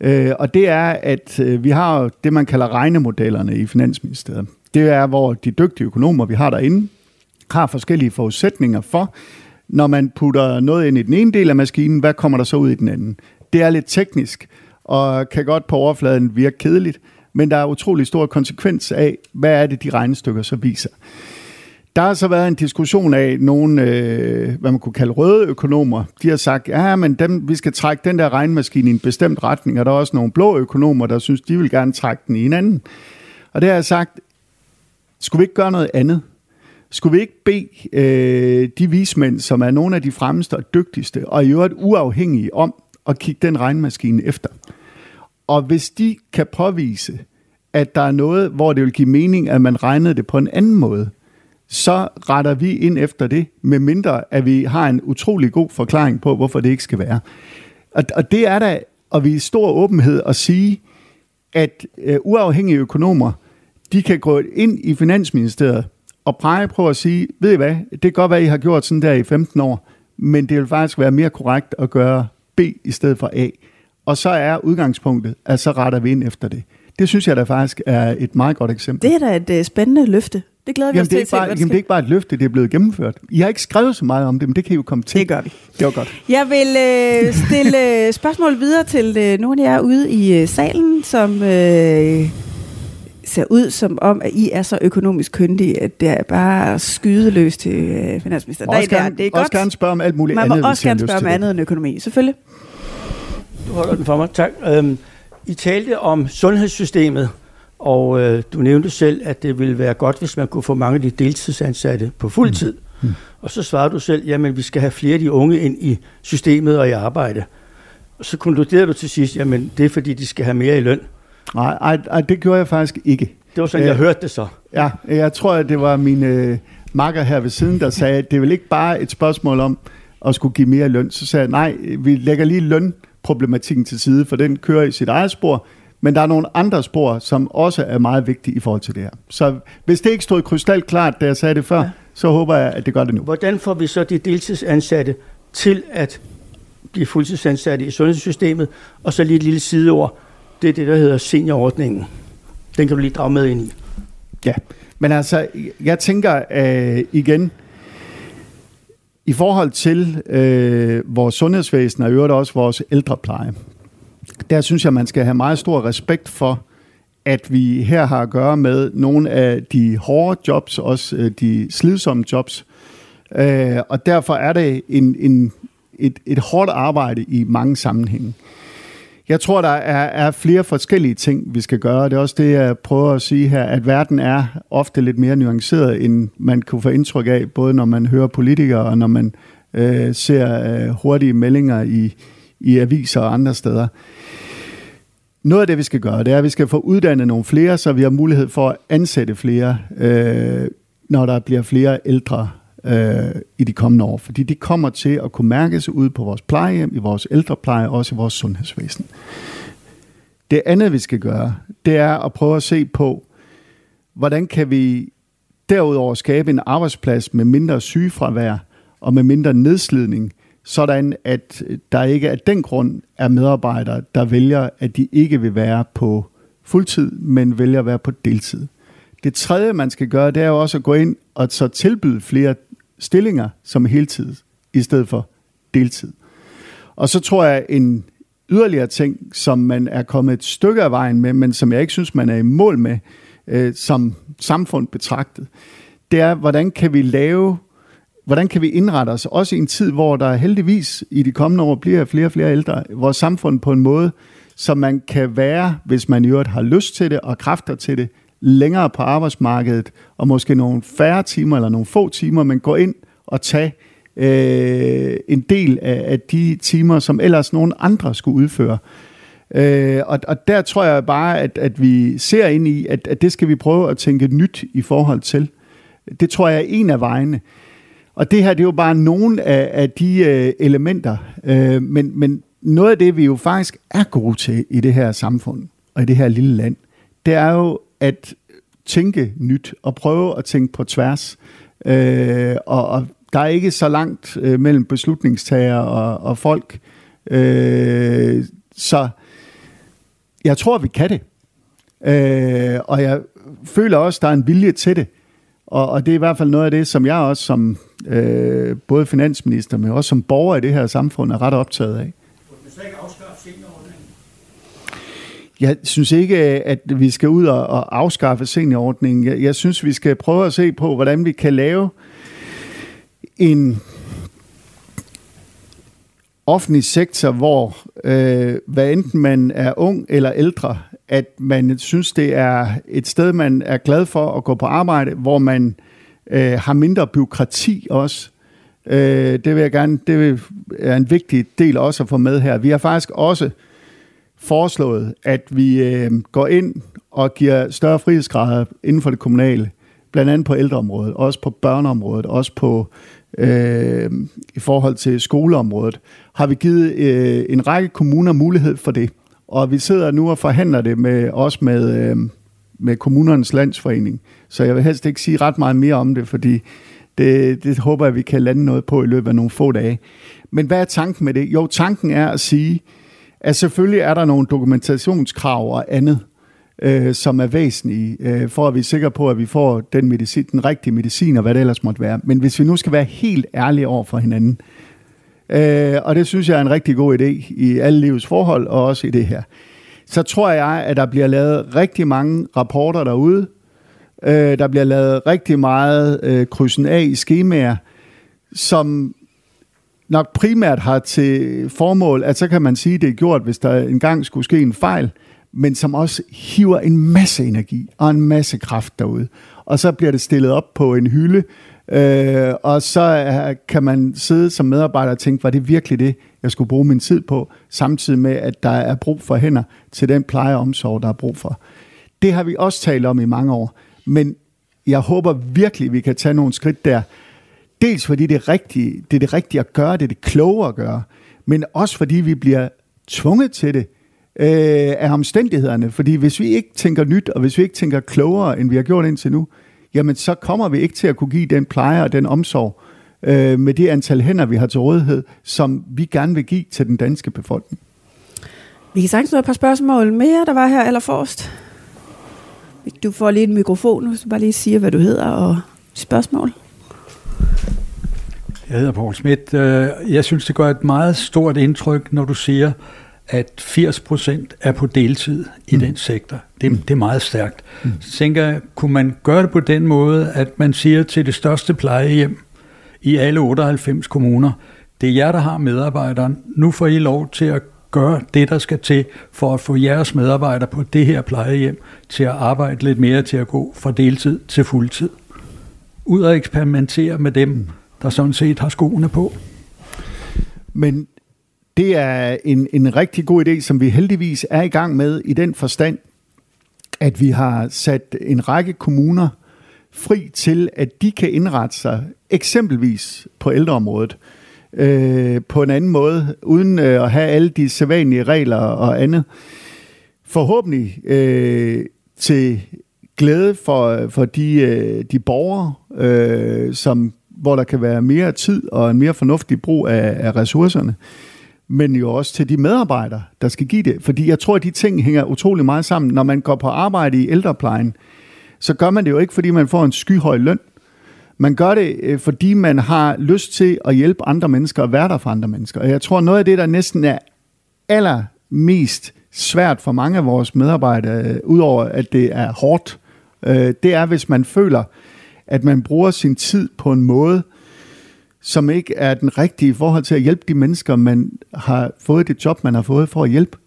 Øh, og det er, at øh, vi har det, man kalder regnemodellerne i Finansministeriet. Det er, hvor de dygtige økonomer, vi har derinde, har forskellige forudsætninger for, når man putter noget ind i den ene del af maskinen, hvad kommer der så ud i den anden? Det er lidt teknisk, og kan godt på overfladen virke kedeligt, men der er utrolig stor konsekvens af, hvad er det, de regnestykker så viser. Der har så været en diskussion af nogle, øh, hvad man kunne kalde røde økonomer. De har sagt, ja, men dem, vi skal trække den der regnmaskine i en bestemt retning, og der er også nogle blå økonomer, der synes, de vil gerne trække den i en anden. Og det har jeg sagt, skulle vi ikke gøre noget andet? Skulle vi ikke bede øh, de vismænd, som er nogle af de fremmeste og dygtigste, og i øvrigt uafhængige, om at kigge den regnmaskine efter? Og hvis de kan påvise, at der er noget, hvor det vil give mening, at man regnede det på en anden måde, så retter vi ind efter det, med mindre at vi har en utrolig god forklaring på, hvorfor det ikke skal være. Og, og det er da, og vi er stor åbenhed at sige, at øh, uafhængige økonomer, de kan gå ind i Finansministeriet og pege på at sige, ved I hvad, det kan godt være, at I har gjort sådan der i 15 år, men det vil faktisk være mere korrekt at gøre B i stedet for A. Og så er udgangspunktet, at så retter vi ind efter det. Det synes jeg da faktisk er et meget godt eksempel. Det er da et uh, spændende løfte. Det glæder vi jamen, os til. Er bare, jamen, det er ikke bare et løfte, det er blevet gennemført. I har ikke skrevet så meget om det, men det kan I jo komme til. Det gør vi. Det var godt. Jeg vil uh, stille spørgsmål videre til uh, nogle af jer ude i uh, salen, som uh, ser ud som om, at I er så økonomisk kyndige, at det er bare skydeløst til øh, finansministeren. Også, der, gerne, det er også godt. gerne spørge om alt muligt Man andet. Man må også gerne spørge om andet end økonomi, selvfølgelig. Du holder den for mig, tak. Øhm, I talte om sundhedssystemet, og øh, du nævnte selv, at det ville være godt, hvis man kunne få mange af de deltidsansatte på fuld tid. Mm. Mm. Og så svarede du selv, jamen vi skal have flere af de unge ind i systemet og i arbejde. Og så konkluderede du til sidst, jamen det er fordi, de skal have mere i løn. Nej, ej, ej, det gjorde jeg faktisk ikke. Det var sådan, jeg øh, hørte det så. Ja, jeg tror, at det var mine øh, makker her ved siden, der sagde, at det er vel ikke bare et spørgsmål om at skulle give mere løn. Så sagde jeg, nej, vi lægger lige lønproblematikken til side, for den kører i sit eget spor. Men der er nogle andre spor, som også er meget vigtige i forhold til det her. Så hvis det ikke stod krystalklart, da jeg sagde det før, ja. så håber jeg, at det gør det nu. Hvordan får vi så de deltidsansatte til at blive fuldtidsansatte i sundhedssystemet? Og så lige et lille sideord det er det, der hedder seniorordningen. Den kan du lige drage med ind i. Ja, men altså, jeg tænker øh, igen, i forhold til øh, vores sundhedsvæsen og i øvrigt også vores ældrepleje, der synes jeg, man skal have meget stor respekt for, at vi her har at gøre med nogle af de hårde jobs, også øh, de slidsomme jobs. Øh, og derfor er det en, en, et, et hårdt arbejde i mange sammenhænge. Jeg tror, der er, er flere forskellige ting, vi skal gøre. Det er også det, jeg prøver at sige her, at verden er ofte lidt mere nuanceret, end man kunne få indtryk af, både når man hører politikere og når man øh, ser øh, hurtige meldinger i, i aviser og andre steder. Noget af det, vi skal gøre, det er, at vi skal få uddannet nogle flere, så vi har mulighed for at ansætte flere, øh, når der bliver flere ældre øh, i de kommende år, fordi de kommer til at kunne mærkes ud på vores plejehjem, i vores ældrepleje og også i vores sundhedsvæsen. Det andet, vi skal gøre, det er at prøve at se på, hvordan kan vi derudover skabe en arbejdsplads med mindre sygefravær og med mindre nedslidning, sådan at der ikke af den grund er medarbejdere, der vælger, at de ikke vil være på fuldtid, men vælger at være på deltid. Det tredje, man skal gøre, det er jo også at gå ind og så tilbyde flere stillinger som heltid, i stedet for deltid. Og så tror jeg, en yderligere ting, som man er kommet et stykke af vejen med, men som jeg ikke synes, man er i mål med, øh, som samfund betragtet, det er, hvordan kan vi lave, hvordan kan vi indrette os, også i en tid, hvor der heldigvis i de kommende år bliver flere og flere ældre, vores samfund på en måde, så man kan være, hvis man i øvrigt har lyst til det og kræfter til det, længere på arbejdsmarkedet, og måske nogle færre timer eller nogle få timer, men gå ind og tage øh, en del af, af de timer, som ellers nogen andre skulle udføre. Øh, og, og der tror jeg bare, at, at vi ser ind i, at, at det skal vi prøve at tænke nyt i forhold til. Det tror jeg er en af vejene. Og det her, det er jo bare nogle af, af de øh, elementer. Øh, men, men noget af det, vi jo faktisk er gode til i det her samfund, og i det her lille land, det er jo at tænke nyt, og prøve at tænke på tværs. Øh, og, og der er ikke så langt øh, mellem beslutningstager og, og folk. Øh, så jeg tror, vi kan det. Øh, og jeg føler også, der er en vilje til det. Og, og det er i hvert fald noget af det, som jeg også som øh, både finansminister, men også som borger i det her samfund er ret optaget af. Jeg synes ikke, at vi skal ud og, afskaffe seniorordningen. Jeg, jeg synes, vi skal prøve at se på, hvordan vi kan lave en offentlig sektor, hvor øh, hvad enten man er ung eller ældre, at man synes, det er et sted, man er glad for at gå på arbejde, hvor man øh, har mindre byråkrati også. Øh, det vil jeg gerne, det er en vigtig del også at få med her. Vi har faktisk også foreslået, at vi øh, går ind og giver større frihedsgrader inden for det kommunale, blandt andet på ældreområdet, også på børneområdet, også på øh, i forhold til skoleområdet, har vi givet øh, en række kommuner mulighed for det. Og vi sidder nu og forhandler det med også med, øh, med kommunernes landsforening. Så jeg vil helst ikke sige ret meget mere om det, fordi det, det håber jeg, vi kan lande noget på i løbet af nogle få dage. Men hvad er tanken med det? Jo, tanken er at sige, at selvfølgelig er der nogle dokumentationskrav og andet, øh, som er væsentlige, øh, for at vi er sikre på, at vi får den, medicin, den rigtige medicin og hvad det ellers måtte være. Men hvis vi nu skal være helt ærlige over for hinanden, øh, og det synes jeg er en rigtig god idé i alle livets forhold, og også i det her, så tror jeg, at der bliver lavet rigtig mange rapporter derude, øh, der bliver lavet rigtig meget øh, krydsen af i skemaer, som nok primært har til formål, at så kan man sige, at det er gjort, hvis der engang skulle ske en fejl, men som også hiver en masse energi og en masse kraft derude. Og så bliver det stillet op på en hylde, øh, og så øh, kan man sidde som medarbejder og tænke, var det virkelig det, jeg skulle bruge min tid på, samtidig med, at der er brug for hænder til den pleje og omsorg, der er brug for. Det har vi også talt om i mange år, men jeg håber virkelig, vi kan tage nogle skridt der. Dels fordi det er, rigtigt, det er det rigtige at gøre, det er det kloge at gøre, men også fordi vi bliver tvunget til det øh, af omstændighederne. Fordi hvis vi ikke tænker nyt, og hvis vi ikke tænker klogere, end vi har gjort indtil nu, jamen så kommer vi ikke til at kunne give den pleje og den omsorg øh, med det antal hænder, vi har til rådighed, som vi gerne vil give til den danske befolkning. Vi kan sagtens nå et par spørgsmål mere, der var her allerforrest. Du får lige en mikrofon, hvis du bare lige siger, hvad du hedder og spørgsmål. Jeg hedder Poul Schmidt. Øh, jeg synes, det gør et meget stort indtryk, når du siger, at 80 procent er på deltid i mm. den sektor. Det, mm. det er meget stærkt. Mm. Så tænker jeg, kunne man gøre det på den måde, at man siger til det største plejehjem i alle 98 kommuner, det er jer, der har medarbejderen. Nu får I lov til at gøre det, der skal til for at få jeres medarbejdere på det her plejehjem til at arbejde lidt mere, til at gå fra deltid til fuldtid. Ud og eksperimentere med dem, mm der sådan set har skoene på. Men det er en, en rigtig god idé, som vi heldigvis er i gang med i den forstand, at vi har sat en række kommuner fri til, at de kan indrette sig eksempelvis på ældreområdet øh, på en anden måde, uden øh, at have alle de sædvanlige regler og andet. Forhåbentlig øh, til glæde for, for de, øh, de borgere, øh, som hvor der kan være mere tid og en mere fornuftig brug af, af ressourcerne, men jo også til de medarbejdere, der skal give det. Fordi jeg tror, at de ting hænger utrolig meget sammen. Når man går på arbejde i ældreplejen, så gør man det jo ikke, fordi man får en skyhøj løn. Man gør det, øh, fordi man har lyst til at hjælpe andre mennesker og være der for andre mennesker. Og jeg tror, noget af det, der næsten er allermest svært for mange af vores medarbejdere, øh, udover at det er hårdt, øh, det er, hvis man føler, at man bruger sin tid på en måde, som ikke er den rigtige i forhold til at hjælpe de mennesker, man har fået det job, man har fået for at hjælpe.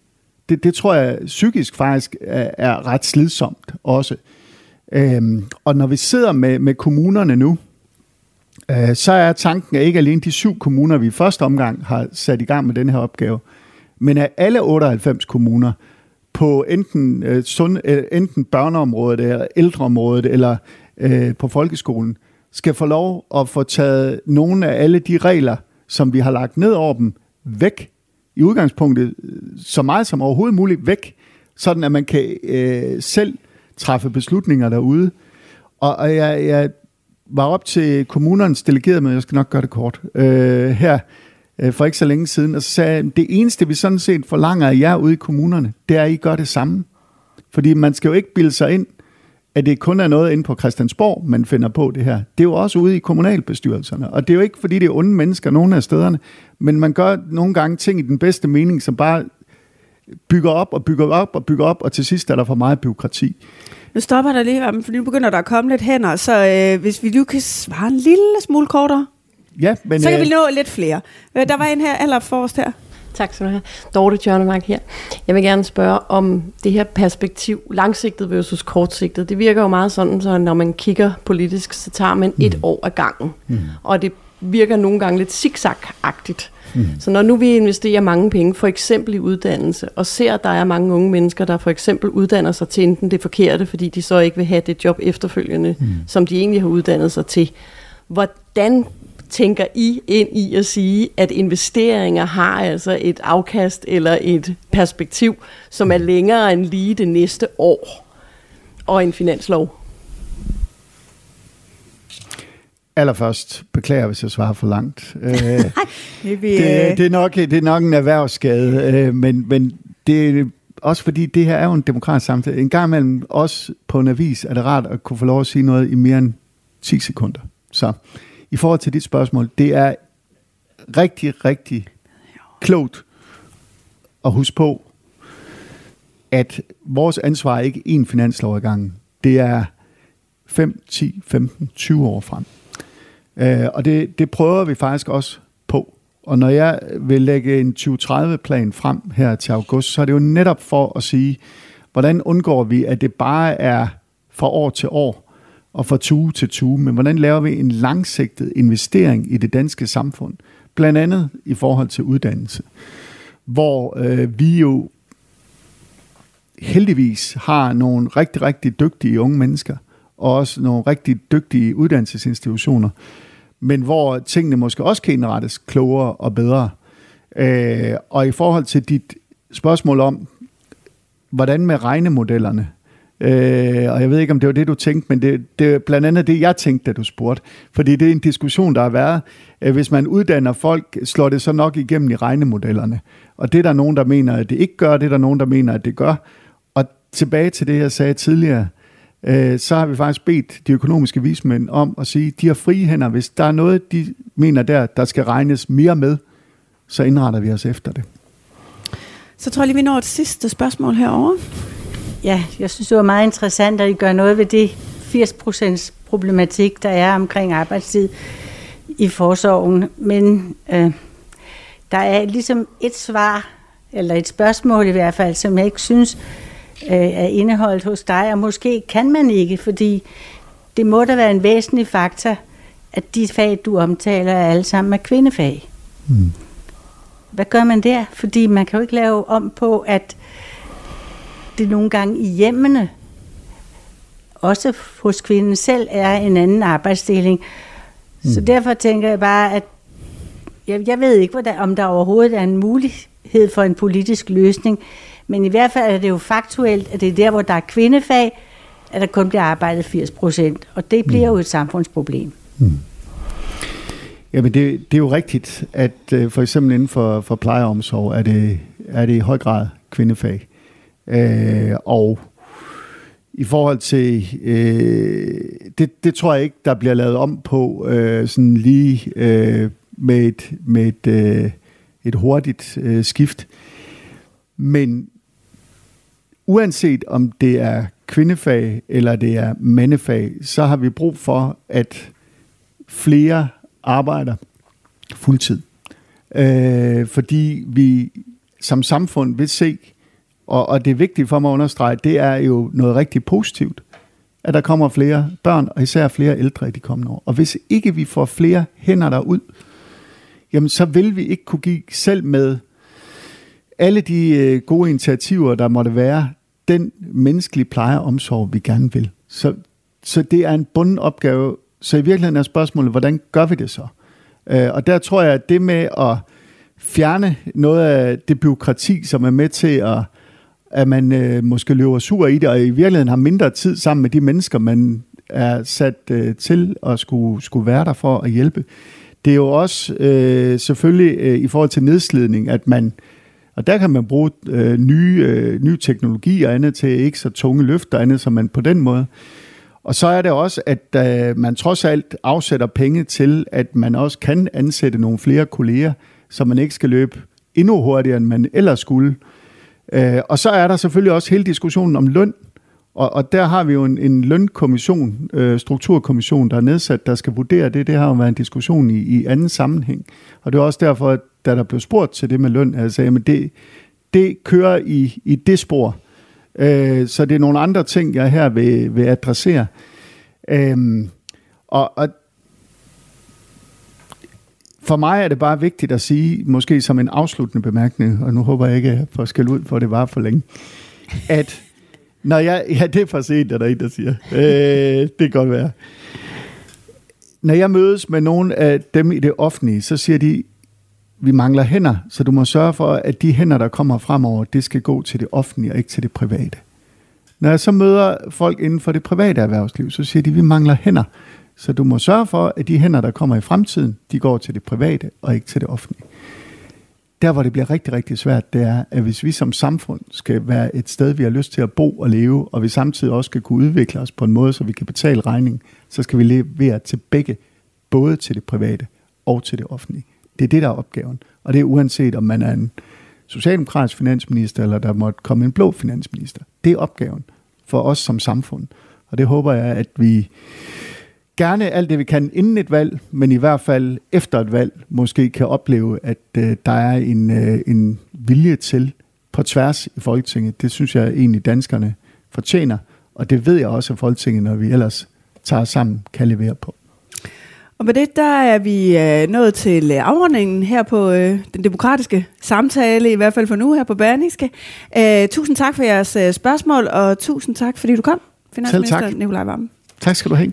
Det, det tror jeg psykisk faktisk er, er ret slidsomt også. Øhm, og når vi sidder med, med kommunerne nu, øh, så er tanken, at ikke alene de syv kommuner, vi i første omgang har sat i gang med den her opgave, men at alle 98 kommuner på enten, øh, sund, øh, enten børneområdet, eller ældreområdet, eller øh, på folkeskolen, skal få lov at få taget nogle af alle de regler, som vi har lagt ned over dem, væk. I udgangspunktet øh, så meget som overhovedet muligt væk, sådan at man kan øh, selv træffe beslutninger derude. Og, og jeg, jeg var op til kommunernes delegerede med, jeg skal nok gøre det kort, øh, her øh, for ikke så længe siden, og så sagde det eneste vi sådan set forlanger af jer ude i kommunerne, det er, at I gør det samme. Fordi man skal jo ikke bilde sig ind, at det kun er noget inde på Christiansborg, man finder på det her. Det er jo også ude i kommunalbestyrelserne. Og det er jo ikke, fordi det er onde mennesker nogle af stederne, men man gør nogle gange ting i den bedste mening, som bare bygger op og bygger op og bygger op, og til sidst er der for meget byråkrati. Nu stopper der lige, for nu begynder der at komme lidt hænder, så øh, hvis vi nu kan svare en lille smule kortere, Ja, men, så kan øh, vi nå lidt flere. Øh, Der var en her allerforrest her. Tak skal du have. Dorte Tjørnemark her. Jeg vil gerne spørge om det her perspektiv, langsigtet versus kortsigtet. Det virker jo meget sådan, så når man kigger politisk, så tager man et Mm. år ad gangen. Og det virker nogle gange lidt zigzag-agtigt. Så når nu vi investerer mange penge, for eksempel i uddannelse, og ser, at der er mange unge mennesker, der for eksempel uddanner sig til enten det forkerte, fordi de så ikke vil have det job efterfølgende, mm. som de egentlig har uddannet sig til. Hvordan tænker I ind i at sige, at investeringer har altså et afkast eller et perspektiv, som er længere end lige det næste år, og en finanslov? Allerførst beklager, hvis jeg svarer for langt. Øh, [laughs] Det, det, det, er nok, det er nok en erhvervsskade, øh, men, men det er også fordi, det her er jo en demokratisk samtale. En gang imellem, også på en avis, er det rart at kunne få lov at sige noget i mere end 10 sekunder. Så i forhold til dit spørgsmål, det er rigtig, rigtig klogt at huske på, at vores ansvar er ikke én finanslov ad gangen. Det er 5, 10, 15, 20 år frem. Øh, og det, det prøver vi faktisk også på. Og når jeg vil lægge en 2030-plan frem her til august, så er det jo netop for at sige, hvordan undgår vi, at det bare er fra år til år og fra tue til tue, men hvordan laver vi en langsigtet investering i det danske samfund, blandt andet i forhold til uddannelse, hvor øh, vi jo heldigvis har nogle rigtig, rigtig dygtige unge mennesker, og også nogle rigtig dygtige uddannelsesinstitutioner, men hvor tingene måske også kan indrettes klogere og bedre. Øh, og i forhold til dit spørgsmål om, hvordan med regnemodellerne, øh, og jeg ved ikke, om det var det, du tænkte, men det, det er blandt andet det, jeg tænkte, da du spurgte. Fordi det er en diskussion, der har været. Øh, hvis man uddanner folk, slår det så nok igennem i regnemodellerne. Og det er der nogen, der mener, at det ikke gør, det er der nogen, der mener, at det gør. Og tilbage til det, jeg sagde tidligere, øh, så har vi faktisk bedt de økonomiske vismænd om at sige, at de har frie hænder. Hvis der er noget, de mener der, der skal regnes mere med, så indretter vi os efter det. Så tror jeg lige, vi når et sidste spørgsmål herovre. Ja, jeg synes, det var meget interessant, at I gør noget ved det 80% problematik, der er omkring arbejdstid i forsorgen. Men øh, der er ligesom et svar, eller et spørgsmål i hvert fald, som jeg ikke synes øh, er indeholdt hos dig, og måske kan man ikke, fordi det må da være en væsentlig faktor, at de fag, du omtaler, er alle sammen er kvindefag. Mm. Hvad gør man der? Fordi man kan jo ikke lave om på, at det nogle gange i hjemmene, også hos kvinden selv, er en anden arbejdsdeling. Mm. Så derfor tænker jeg bare, at jeg, jeg ved ikke, hvordan, om der overhovedet er en mulighed for en politisk løsning, men i hvert fald er det jo faktuelt, at det er der, hvor der er kvindefag, at der kun bliver arbejdet 80 procent, og det bliver mm. jo et samfundsproblem. Mm. Jamen det, det er jo rigtigt, at øh, for eksempel inden for, for plejeomsorg er det, er det i høj grad kvindefag. Øh, og i forhold til, øh, det, det tror jeg ikke, der bliver lavet om på øh, sådan lige øh, med et, med et, øh, et hurtigt øh, skift. Men uanset om det er kvindefag eller det er mandefag, så har vi brug for, at flere arbejder fuldtid. Øh, fordi vi som samfund vil se, og, og det er vigtigt for mig at understrege, det er jo noget rigtig positivt, at der kommer flere børn, og især flere ældre i de kommende år. Og hvis ikke vi får flere hænder derud, jamen så vil vi ikke kunne give selv med alle de øh, gode initiativer, der måtte være, den menneskelige pleje og omsorg, vi gerne vil. Så, så det er en bunden opgave. Så i virkeligheden er spørgsmålet, hvordan gør vi det så? Øh, og der tror jeg, at det med at fjerne noget af det byråkrati, som er med til at, at man øh, måske løber sur i det, og i virkeligheden har mindre tid sammen med de mennesker, man er sat øh, til at skulle, skulle være der for at hjælpe. Det er jo også øh, selvfølgelig øh, i forhold til nedslidning, at man, og der kan man bruge øh, nye, øh, nye teknologi og andet til ikke så tunge løfter og andet, så man på den måde. Og så er det også, at øh, man trods alt afsætter penge til, at man også kan ansætte nogle flere kolleger, så man ikke skal løbe endnu hurtigere, end man ellers skulle. Øh, Øh, og så er der selvfølgelig også hele diskussionen om løn, og, og der har vi jo en, en lønkommission, øh, strukturkommission, der er nedsat, der skal vurdere det. Det har jo været en diskussion i, i anden sammenhæng. Og det er også derfor, at da der blev spurgt til det med løn, at jeg sagde, at det, det kører i, i det spor. Øh, så det er nogle andre ting, jeg her vil, vil adressere. Øh, og, og for mig er det bare vigtigt at sige, måske som en afsluttende bemærkning, og nu håber jeg ikke, at jeg får skal ud, for det var for længe, at når jeg, ja, det er for sent, er der en, der siger. Øh, det kan godt være. Når jeg mødes med nogle af dem i det offentlige, så siger de, vi mangler hænder, så du må sørge for, at de hænder, der kommer fremover, det skal gå til det offentlige og ikke til det private. Når jeg så møder folk inden for det private erhvervsliv, så siger de, vi mangler hænder, så du må sørge for, at de hænder, der kommer i fremtiden, de går til det private og ikke til det offentlige. Der, hvor det bliver rigtig, rigtig svært, det er, at hvis vi som samfund skal være et sted, vi har lyst til at bo og leve, og vi samtidig også skal kunne udvikle os på en måde, så vi kan betale regningen, så skal vi levere til begge, både til det private og til det offentlige. Det er det, der er opgaven. Og det er uanset, om man er en socialdemokratisk finansminister, eller der måtte komme en blå finansminister. Det er opgaven for os som samfund. Og det håber jeg, at vi gerne alt det, vi kan inden et valg, men i hvert fald efter et valg, måske kan opleve, at øh, der er en, øh, en vilje til på tværs i Folketinget. Det synes jeg egentlig danskerne fortjener, og det ved jeg også, at Folketinget, når vi ellers tager sammen, kan levere på. Og med det, der er vi øh, nået til øh, afrundingen her på øh, den demokratiske samtale, i hvert fald for nu her på Berlingske. Øh, tusind tak for jeres øh, spørgsmål, og tusind tak, fordi du kom, finansminister Nikolaj Vammen. Tak skal du have.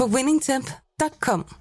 på winningtemp.com.